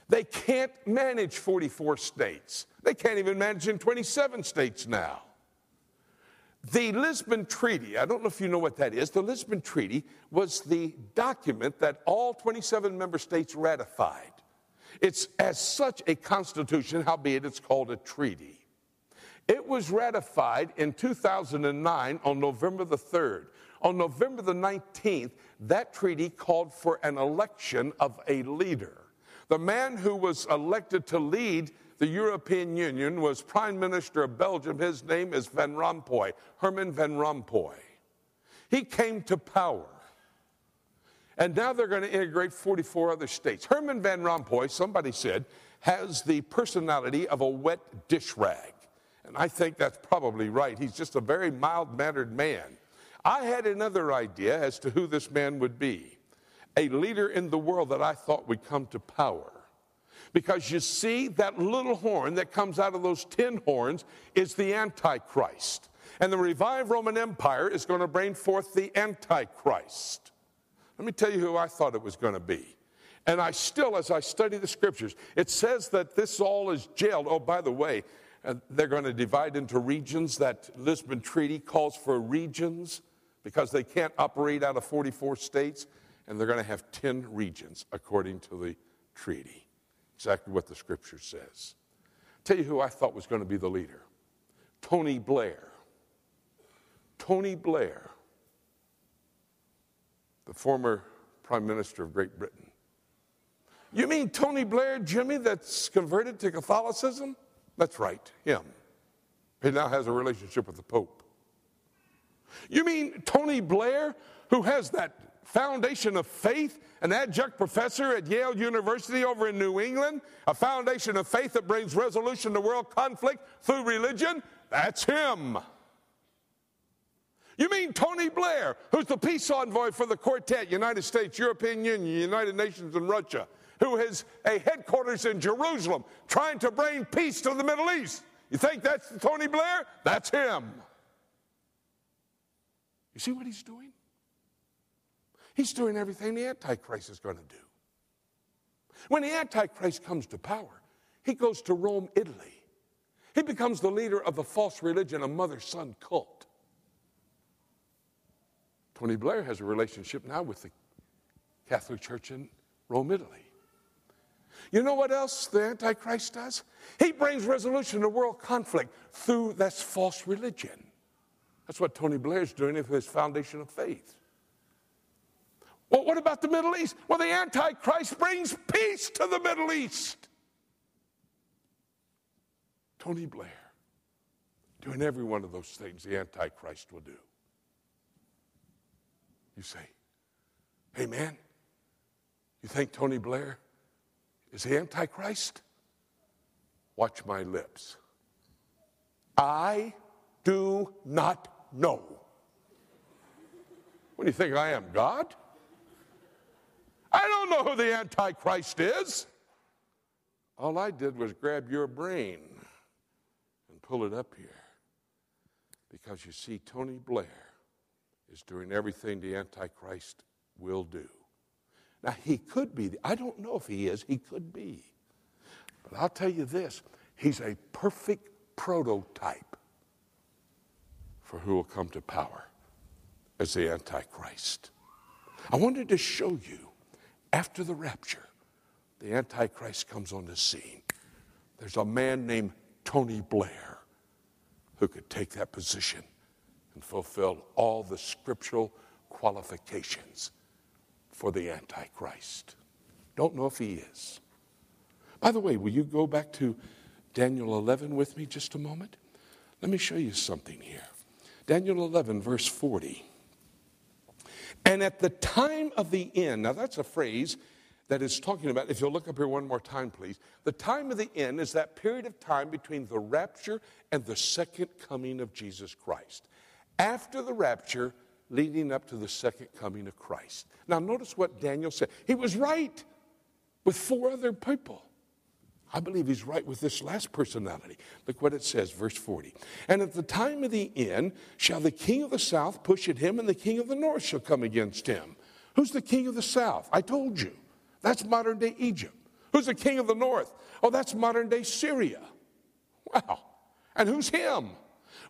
They can't manage 44 states. They can't even manage in 27 states now. The Lisbon Treaty, I don't know if you know what that is. The Lisbon Treaty was the document that all 27 member states ratified. It's as such a constitution, howbeit it's called a treaty. It was ratified in 2009 on November the 3rd. On November the 19th, that treaty called for an election of a leader. The man who was elected to lead the European Union was Prime Minister of Belgium. His name is Van Rompuy, Herman Van Rompuy. He came to power. And now they're going to integrate 44 other states. Herman Van Rompuy, somebody said, has the personality of a wet dish rag. And I think that's probably right. He's just a very mild mannered man. I had another idea as to who this man would be a leader in the world that I thought would come to power. Because you see, that little horn that comes out of those ten horns is the Antichrist. And the revived Roman Empire is going to bring forth the Antichrist. Let me tell you who I thought it was going to be And I still, as I study the scriptures, it says that this all is jailed. Oh, by the way, uh, they're going to divide into regions. That Lisbon Treaty calls for regions because they can't operate out of 44 states, and they're going to have 10 regions according to the treaty. Exactly what the scripture says. Tell you who I thought was going to be the leader Tony Blair. Tony Blair, the former Prime Minister of Great Britain. You mean Tony Blair, Jimmy, that's converted to Catholicism? That's right, him. He now has a relationship with the Pope. You mean Tony Blair, who has that foundation of faith, an adjunct professor at Yale University over in New England, a foundation of faith that brings resolution to world conflict through religion? That's him. You mean Tony Blair, who's the peace envoy for the quartet, United States, European Union, United Nations, and Russia, who has a headquarters in Jerusalem trying to bring peace to the Middle East? You think that's Tony Blair? That's him. You see what he's doing? He's doing everything the Antichrist is going to do. When the Antichrist comes to power, he goes to Rome, Italy. He becomes the leader of a false religion, a mother son cult. Tony Blair has a relationship now with the Catholic Church in Rome, Italy. You know what else the Antichrist does? He brings resolution to world conflict through this false religion. That's what Tony Blair's doing with his foundation of faith. Well, what about the Middle East? Well, the Antichrist brings peace to the Middle East. Tony Blair doing every one of those things the Antichrist will do. You say, hey man, you think Tony Blair is the Antichrist? Watch my lips. I do not know. What do you think I am, God? I don't know who the Antichrist is. All I did was grab your brain and pull it up here. Because you see, Tony Blair is doing everything the Antichrist will do. Now, he could be, I don't know if he is, he could be. But I'll tell you this he's a perfect prototype for who will come to power as the Antichrist. I wanted to show you after the rapture, the Antichrist comes on the scene. There's a man named Tony Blair who could take that position and fulfill all the scriptural qualifications for the Antichrist. Don't know if he is. By the way, will you go back to Daniel 11 with me just a moment? Let me show you something here. Daniel 11, verse 40. And at the time of the end, now that's a phrase that is talking about, if you'll look up here one more time, please. The time of the end is that period of time between the rapture and the second coming of Jesus Christ. After the rapture, leading up to the second coming of Christ. Now, notice what Daniel said. He was right with four other people. I believe he's right with this last personality. Look what it says, verse 40. And at the time of the end shall the king of the south push at him, and the king of the north shall come against him. Who's the king of the south? I told you. That's modern day Egypt. Who's the king of the north? Oh, that's modern day Syria. Wow. And who's him?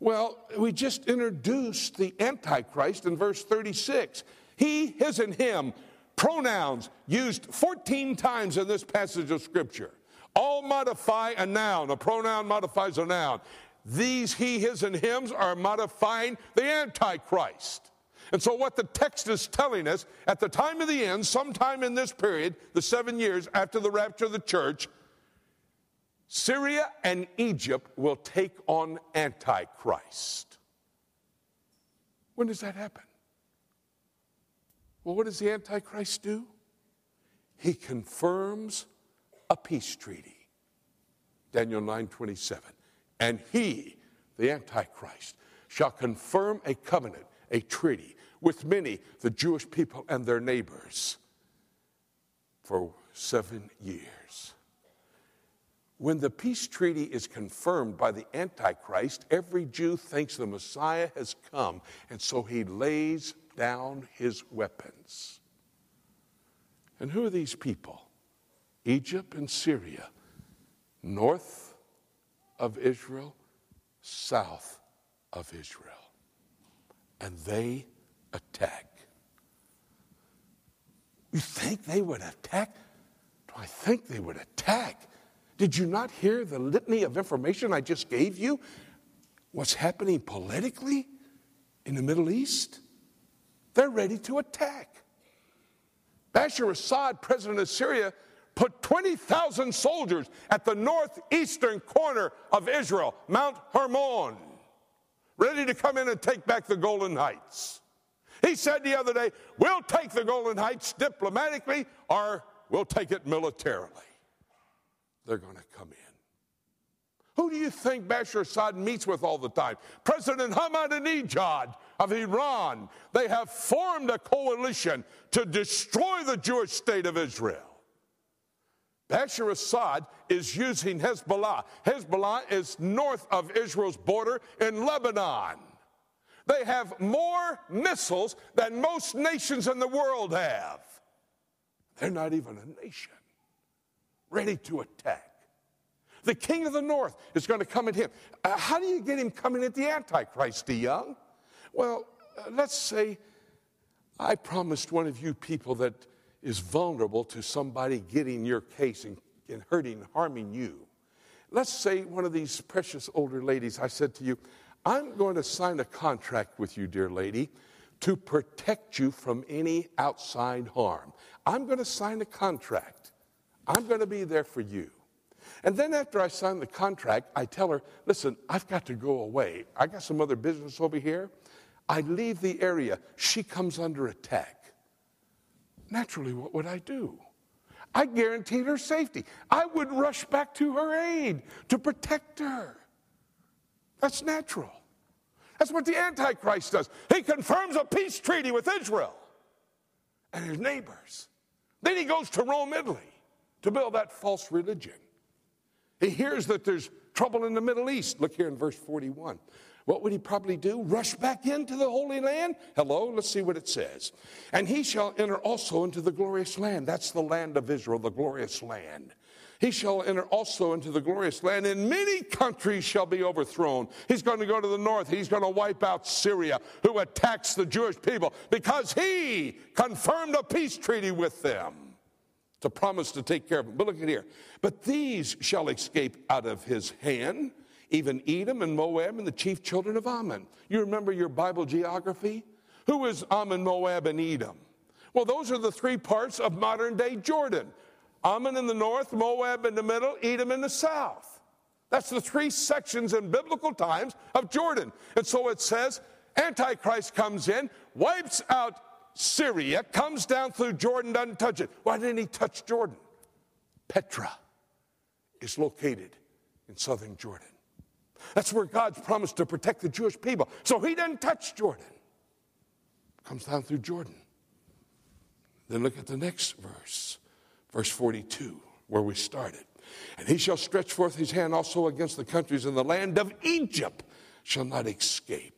Well, we just introduced the Antichrist in verse 36. He, his, and him, pronouns used 14 times in this passage of Scripture. All modify a noun. A pronoun modifies a noun. These he, his, and hims are modifying the Antichrist. And so, what the text is telling us at the time of the end, sometime in this period, the seven years after the rapture of the church, Syria and Egypt will take on Antichrist. When does that happen? Well, what does the Antichrist do? He confirms a peace treaty. Daniel 9 27. And he, the Antichrist, shall confirm a covenant, a treaty with many, the Jewish people and their neighbors, for seven years. When the peace treaty is confirmed by the Antichrist, every Jew thinks the Messiah has come, and so he lays down his weapons. And who are these people? Egypt and Syria, north of Israel, south of Israel. And they attack. You think they would attack? Do I think they would attack? Did you not hear the litany of information I just gave you? What's happening politically in the Middle East? They're ready to attack. Bashar Assad, president of Syria, put 20,000 soldiers at the northeastern corner of Israel, Mount Hermon, ready to come in and take back the Golan Heights. He said the other day, We'll take the Golan Heights diplomatically or we'll take it militarily. They're going to come in. Who do you think Bashar Assad meets with all the time? President Ahmadinejad of Iran. They have formed a coalition to destroy the Jewish state of Israel. Bashar Assad is using Hezbollah. Hezbollah is north of Israel's border in Lebanon. They have more missiles than most nations in the world have. They're not even a nation ready to attack. The king of the north is going to come at him. Uh, how do you get him coming at the Antichrist, DeYoung? Well, uh, let's say I promised one of you people that is vulnerable to somebody getting your case and, and hurting, harming you. Let's say one of these precious older ladies, I said to you, I'm going to sign a contract with you, dear lady, to protect you from any outside harm. I'm going to sign a contract. I'm going to be there for you. And then after I sign the contract, I tell her, listen, I've got to go away. I got some other business over here. I leave the area. She comes under attack. Naturally, what would I do? I guaranteed her safety. I would rush back to her aid to protect her. That's natural. That's what the Antichrist does. He confirms a peace treaty with Israel and his neighbors. Then he goes to Rome, Italy to build that false religion. He hears that there's trouble in the Middle East. Look here in verse 41. What would he probably do? Rush back into the Holy Land? Hello, let's see what it says. And he shall enter also into the glorious land. That's the land of Israel, the glorious land. He shall enter also into the glorious land, and many countries shall be overthrown. He's going to go to the north. He's going to wipe out Syria, who attacks the Jewish people, because he confirmed a peace treaty with them to promise to take care of them. But look at here. But these shall escape out of his hand, even Edom and Moab and the chief children of Ammon. You remember your Bible geography? Who is Ammon, Moab, and Edom? Well, those are the three parts of modern day Jordan Ammon in the north, Moab in the middle, Edom in the south. That's the three sections in biblical times of Jordan. And so it says Antichrist comes in, wipes out Syria, comes down through Jordan, doesn't touch it. Why didn't he touch Jordan? Petra is located in southern Jordan. That's where God's promised to protect the Jewish people. So he doesn't touch Jordan. Comes down through Jordan. Then look at the next verse, verse 42, where we started. And he shall stretch forth his hand also against the countries, and the land of Egypt shall not escape.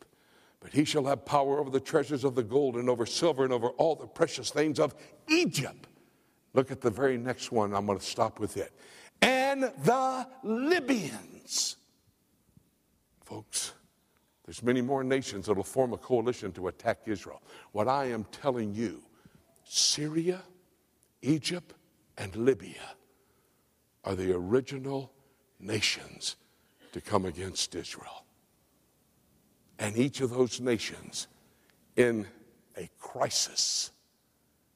But he shall have power over the treasures of the gold and over silver and over all the precious things of Egypt. Look at the very next one. I'm going to stop with it. And the Libyans. Folks, there's many more nations that will form a coalition to attack Israel. What I am telling you, Syria, Egypt, and Libya are the original nations to come against Israel and each of those nations in a crisis.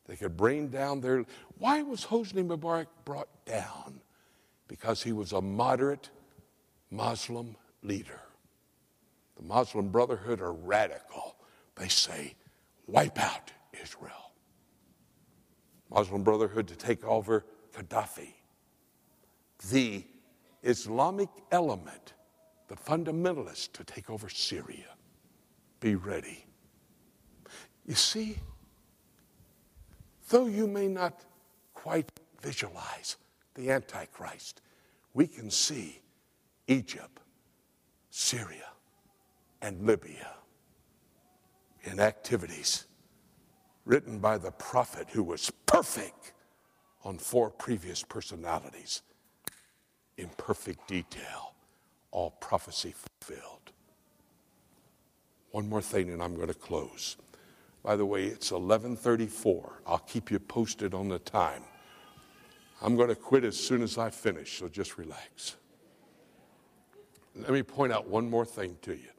They could bring down their. Why was Hosni Mubarak brought down? Because he was a moderate Muslim leader. The Muslim Brotherhood are radical. They say, wipe out Israel. Muslim Brotherhood to take over Gaddafi. The Islamic element the fundamentalists to take over Syria. Be ready. You see, though you may not quite visualize the Antichrist, we can see Egypt, Syria, and Libya in activities written by the prophet who was perfect on four previous personalities in perfect detail, all prophecy fulfilled. One more thing and I'm going to close. By the way, it's 11:34. I'll keep you posted on the time. I'm going to quit as soon as I finish, so just relax. Let me point out one more thing to you.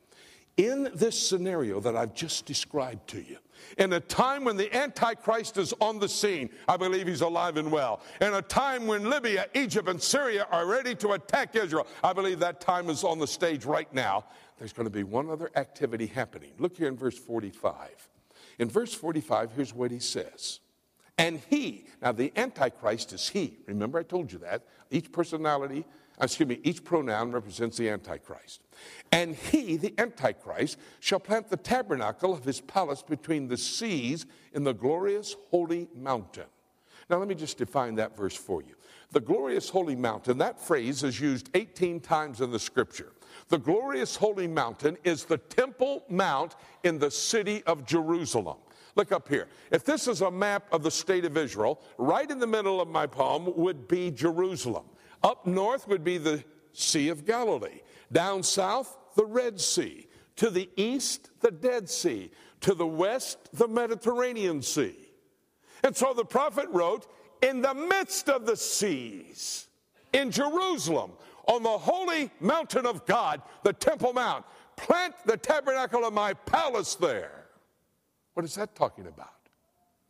In this scenario that I've just described to you, in a time when the Antichrist is on the scene, I believe he's alive and well. In a time when Libya, Egypt, and Syria are ready to attack Israel, I believe that time is on the stage right now. There's going to be one other activity happening. Look here in verse 45. In verse 45, here's what he says. And he, now the Antichrist is he. Remember, I told you that. Each personality, Uh, excuse me, each pronoun represents the Antichrist. And he, the Antichrist, shall plant the tabernacle of his palace between the seas in the glorious holy mountain. Now, let me just define that verse for you. The glorious holy mountain, that phrase is used 18 times in the scripture. The glorious holy mountain is the Temple Mount in the city of Jerusalem. Look up here. If this is a map of the state of Israel, right in the middle of my palm would be Jerusalem. Up north would be the Sea of Galilee. Down south, the Red Sea. To the east, the Dead Sea. To the west, the Mediterranean Sea. And so the prophet wrote, In the midst of the seas, in Jerusalem, on the holy mountain of God, the Temple Mount, plant the tabernacle of my palace there. What is that talking about?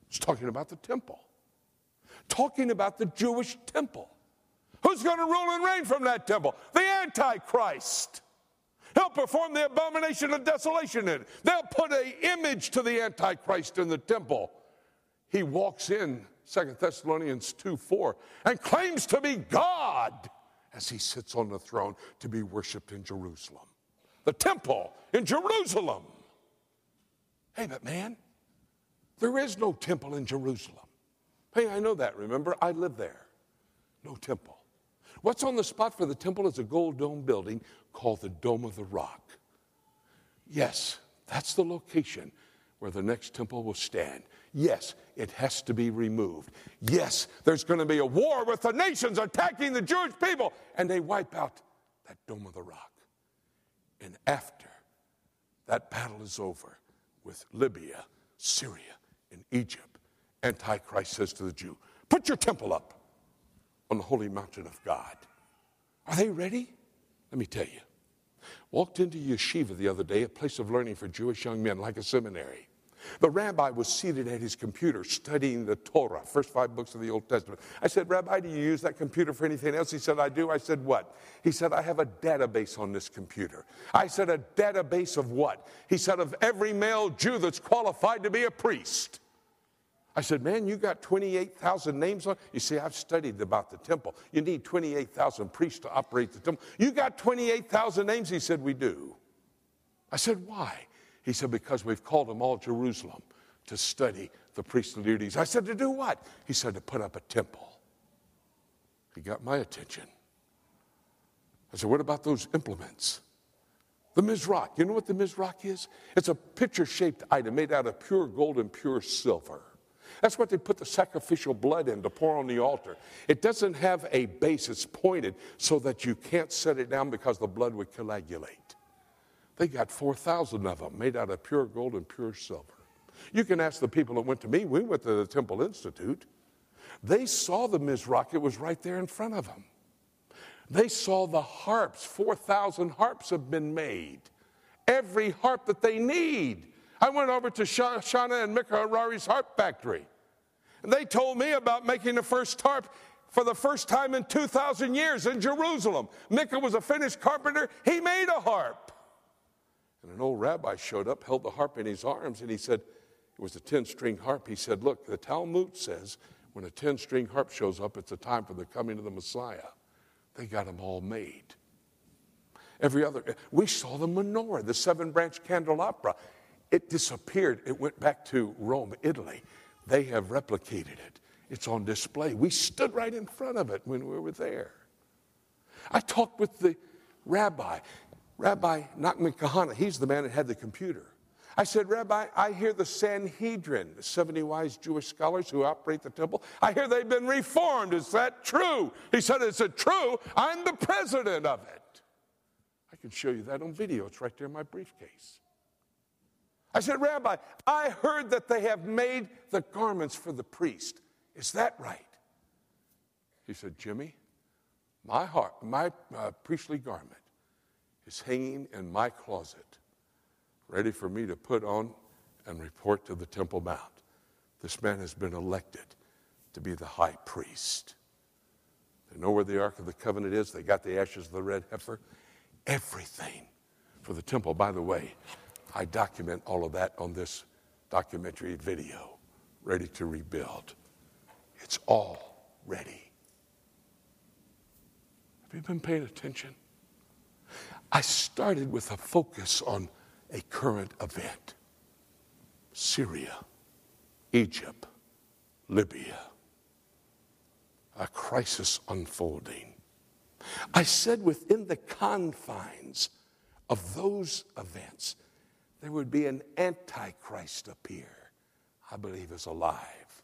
It's talking about the temple, talking about the Jewish temple. Who's going to rule and reign from that temple? The Antichrist. He'll perform the abomination of desolation in it. They'll put an image to the Antichrist in the temple. He walks in, Second Thessalonians 2 4, and claims to be God as he sits on the throne to be worshiped in Jerusalem. The temple in Jerusalem. Hey, but man, there is no temple in Jerusalem. Hey, I know that, remember? I live there. No temple. What's on the spot for the temple is a gold dome building called the Dome of the Rock. Yes, that's the location where the next temple will stand. Yes, it has to be removed. Yes, there's going to be a war with the nations attacking the Jewish people, and they wipe out that Dome of the Rock. And after that battle is over with Libya, Syria, and Egypt, Antichrist says to the Jew, Put your temple up on the holy mountain of God. Are they ready? Let me tell you. Walked into yeshiva the other day, a place of learning for Jewish young men, like a seminary. The rabbi was seated at his computer studying the Torah, first five books of the Old Testament. I said, Rabbi, do you use that computer for anything else? He said, I do. I said, What? He said, I have a database on this computer. I said, A database of what? He said, Of every male Jew that's qualified to be a priest. I said, Man, you got 28,000 names on. You see, I've studied about the temple. You need 28,000 priests to operate the temple. You got 28,000 names? He said, We do. I said, Why? He said, Because we've called them all Jerusalem to study the priestly duties. I said, To do what? He said, To put up a temple. He got my attention. I said, What about those implements? The Mizrach. You know what the Mizrach is? It's a pitcher shaped item made out of pure gold and pure silver. That's what they put the sacrificial blood in to pour on the altar. It doesn't have a base, it's pointed so that you can't set it down because the blood would coagulate. They got 4,000 of them made out of pure gold and pure silver. You can ask the people that went to me, we went to the Temple Institute. They saw the Mizrach, it was right there in front of them. They saw the harps, 4,000 harps have been made. Every harp that they need. I went over to Shana and Mika Harari's harp factory. And they told me about making the first harp for the first time in 2,000 years in Jerusalem. Mika was a finished carpenter, he made a harp. And an old rabbi showed up, held the harp in his arms, and he said, It was a 10 string harp. He said, Look, the Talmud says when a 10 string harp shows up, it's a time for the coming of the Messiah. They got them all made. Every other, we saw the menorah, the seven branch candelabra. It disappeared. It went back to Rome, Italy. They have replicated it. It's on display. We stood right in front of it when we were there. I talked with the rabbi, Rabbi Nachman Kahana. He's the man that had the computer. I said, Rabbi, I hear the Sanhedrin, the 70 wise Jewish scholars who operate the temple, I hear they've been reformed. Is that true? He said, Is it true? I'm the president of it. I can show you that on video. It's right there in my briefcase. I said, Rabbi, I heard that they have made the garments for the priest. Is that right? He said, Jimmy, my heart, my uh, priestly garment is hanging in my closet, ready for me to put on and report to the Temple Mount. This man has been elected to be the high priest. They know where the Ark of the Covenant is. They got the ashes of the red heifer. Everything for the temple. By the way, I document all of that on this documentary video, Ready to Rebuild. It's all ready. Have you been paying attention? I started with a focus on a current event Syria, Egypt, Libya, a crisis unfolding. I said within the confines of those events, there would be an antichrist appear, I believe is alive.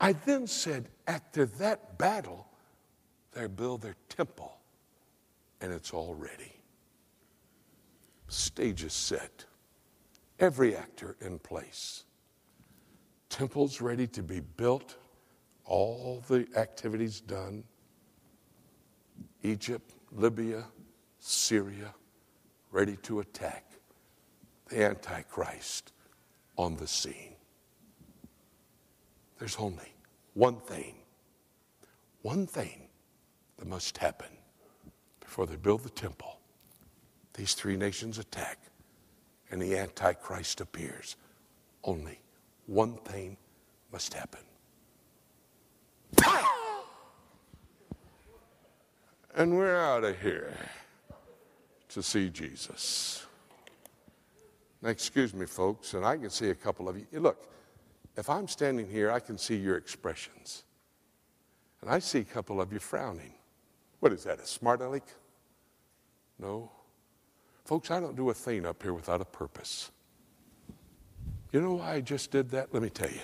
I then said, after that battle, they build their temple, and it's all ready. Stage is set, every actor in place. Temples ready to be built, all the activities done. Egypt, Libya, Syria, ready to attack the Antichrist on the scene. There's only one thing, one thing that must happen before they build the temple. These three nations attack and the Antichrist appears. Only one thing must happen. And we're out of here to see Jesus. Now, excuse me, folks, and I can see a couple of you. Look, if I'm standing here, I can see your expressions. And I see a couple of you frowning. What is that, a smart aleck? No. Folks, I don't do a thing up here without a purpose. You know why I just did that? Let me tell you.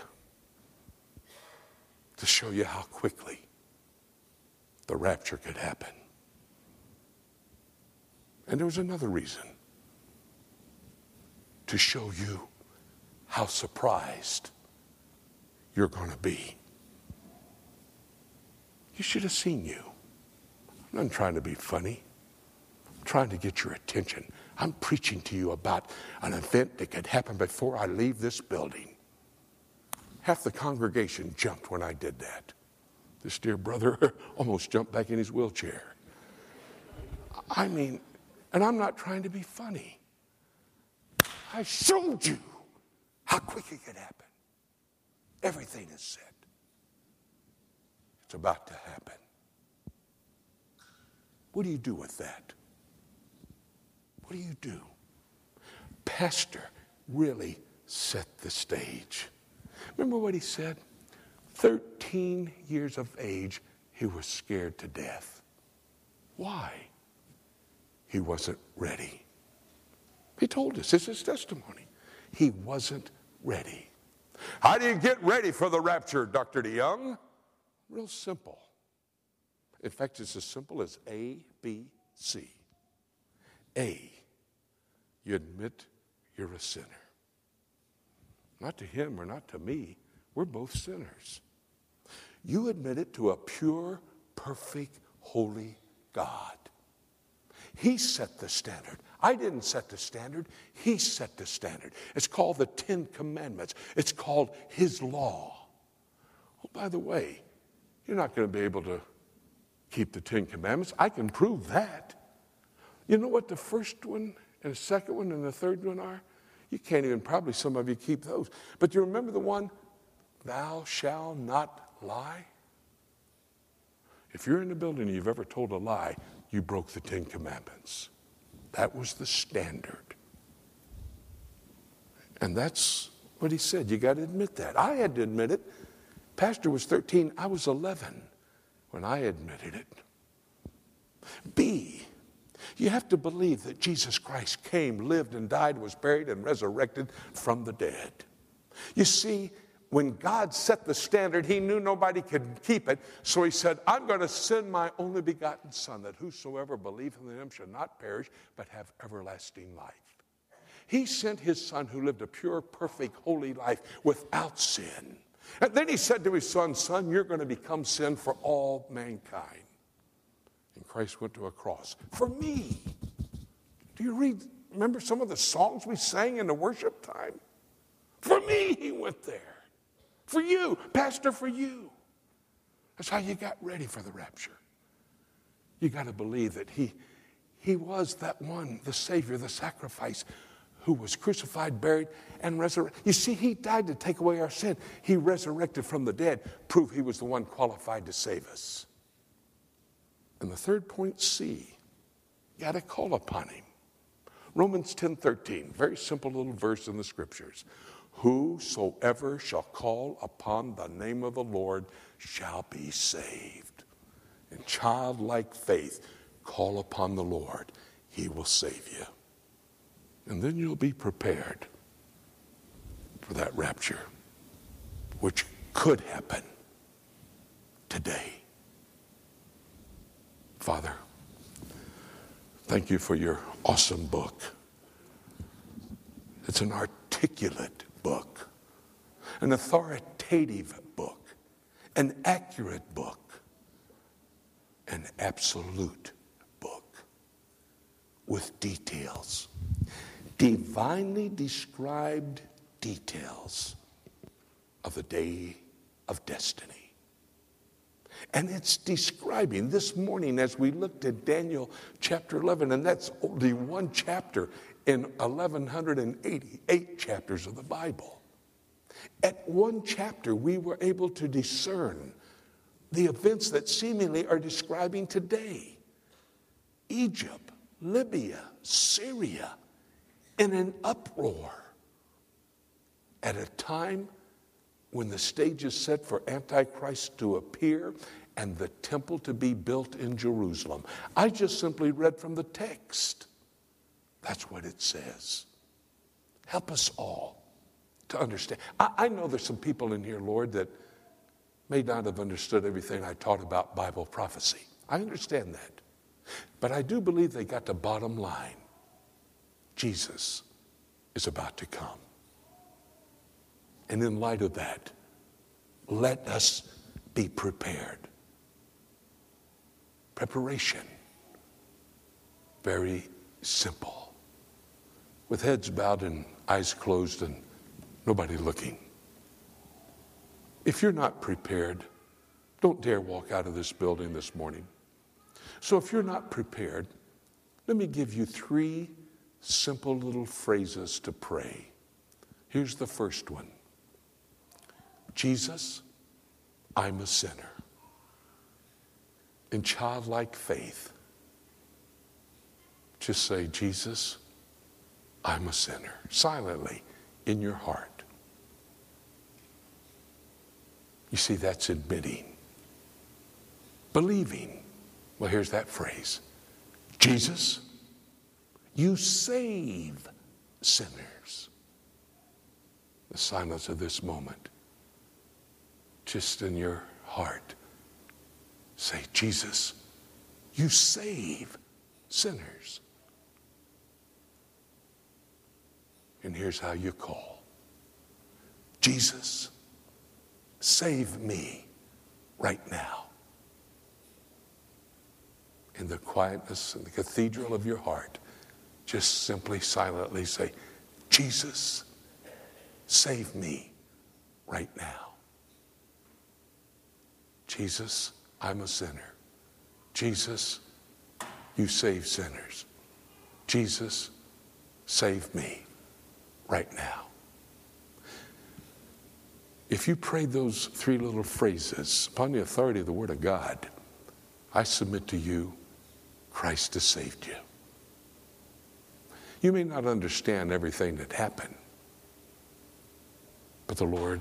To show you how quickly the rapture could happen. And there was another reason to show you how surprised you're going to be. You should have seen you. I'm not trying to be funny. I'm trying to get your attention. I'm preaching to you about an event that could happen before I leave this building. Half the congregation jumped when I did that. This dear brother almost jumped back in his wheelchair. I mean, and I'm not trying to be funny. I showed you how quick it could happen. Everything is set. It's about to happen. What do you do with that? What do you do? Pastor really set the stage. Remember what he said? 13 years of age, he was scared to death. Why? He wasn't ready. He told us, it's his testimony. He wasn't ready. How do you get ready for the rapture, Dr. DeYoung? Real simple. In fact, it's as simple as A, B, C. A, you admit you're a sinner. Not to him or not to me, we're both sinners. You admit it to a pure, perfect, holy God. He set the standard. I didn't set the standard, He set the standard. It's called the Ten Commandments, it's called His law. Oh, by the way, you're not going to be able to keep the Ten Commandments. I can prove that. You know what the first one and the second one and the third one are? You can't even, probably some of you keep those. But you remember the one, thou shalt not lie? If you're in the building and you've ever told a lie, you broke the Ten Commandments. That was the standard. And that's what he said. You got to admit that. I had to admit it. Pastor was 13, I was 11 when I admitted it. B, You have to believe that Jesus Christ came, lived, and died, was buried, and resurrected from the dead. You see, when God set the standard, he knew nobody could keep it. So he said, I'm going to send my only begotten Son, that whosoever believeth in him shall not perish, but have everlasting life. He sent his Son who lived a pure, perfect, holy life without sin. And then he said to his son, Son, you're going to become sin for all mankind. And Christ went to a cross for me. Do you read, remember some of the songs we sang in the worship time? For me, he went there. For you, Pastor, for you. That's how you got ready for the rapture. You got to believe that he, he was that one, the Savior, the sacrifice, who was crucified, buried, and resurrected. You see, he died to take away our sin. He resurrected from the dead, prove he was the one qualified to save us. And the third point, C, got to call upon him. Romans 10 13, very simple little verse in the scriptures. Whosoever shall call upon the name of the Lord shall be saved. In childlike faith, call upon the Lord, he will save you. And then you'll be prepared for that rapture, which could happen today. Father, thank you for your awesome book. It's an articulate book, an authoritative book, an accurate book, an absolute book with details divinely described details of the day of destiny. And it's describing this morning as we looked at Daniel chapter 11, and that's only one chapter in 1188 chapters of the Bible. At one chapter, we were able to discern the events that seemingly are describing today Egypt, Libya, Syria, in an uproar at a time when the stage is set for Antichrist to appear and the temple to be built in Jerusalem. I just simply read from the text. That's what it says. Help us all to understand. I, I, know there's some people in here, Lord, that may not have understood everything I taught about Bible prophecy. I understand that. But I do believe they got the bottom line. Jesus is about to come. And in light of that, let us be prepared. Preparation, very simple. With heads bowed and eyes closed and nobody looking. If you're not prepared, don't dare walk out of this building this morning. So if you're not prepared, let me give you three simple little phrases to pray. Here's the first one Jesus, I'm a sinner. In childlike faith, just say, Jesus, I'm a sinner, silently in your heart. You see, that's admitting. Believing. Well, here's that phrase Jesus, you save sinners. The silence of this moment, just in your heart, say, Jesus, you save sinners. And here's how you call Jesus, save me right now. In the quietness and the cathedral of your heart, just simply silently say, Jesus, save me right now. Jesus, I'm a sinner. Jesus, you save sinners. Jesus, save me right now. If you prayed those three little phrases upon the authority of the Word of God, I submit to you, Christ has saved you. You may not understand everything that happened, but the Lord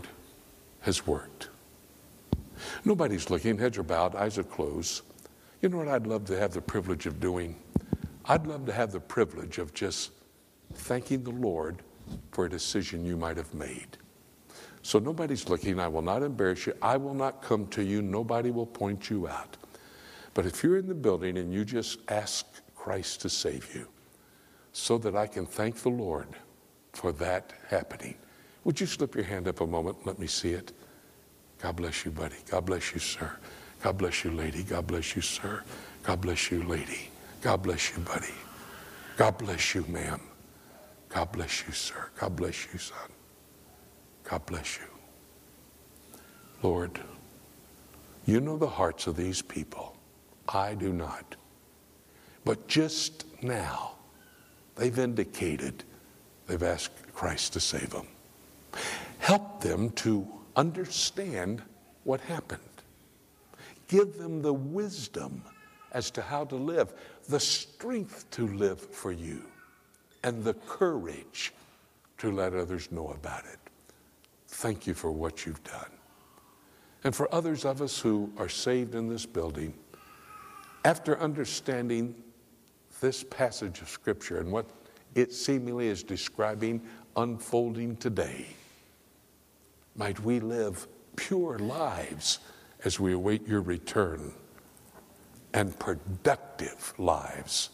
has worked. Nobody's looking, heads are bowed, eyes are closed. You know what I'd love to have the privilege of doing? I'd love to have the privilege of just thanking the Lord for a decision you might have made. So nobody's looking. I will not embarrass you. I will not come to you. Nobody will point you out. But if you're in the building and you just ask Christ to save you, so that I can thank the Lord for that happening, would you slip your hand up a moment? and Let me see it. God bless you, buddy. God bless you, sir. God bless you, lady. God bless you, sir. God bless you, lady. God bless you, buddy. God bless you, ma'am. God bless you, sir. God bless you, son. God bless you. Lord, you know the hearts of these people. I do not. But just now, they've indicated they've asked Christ to save them. Help them to understand what happened. Give them the wisdom as to how to live, the strength to live for you, and the courage to let others know about it. Thank you for what you've done. And for others of us who are saved in this building, after understanding this passage of Scripture and what it seemingly is describing unfolding today, might we live pure lives as we await your return and productive lives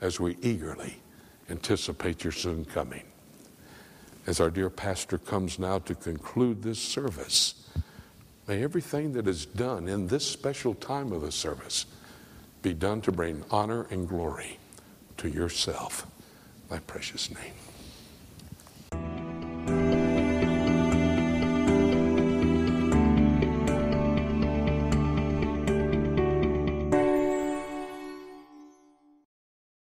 as we eagerly anticipate your soon coming. As our dear pastor comes now to conclude this service, may everything that is done in this special time of the service be done to bring honor and glory to yourself, thy precious name.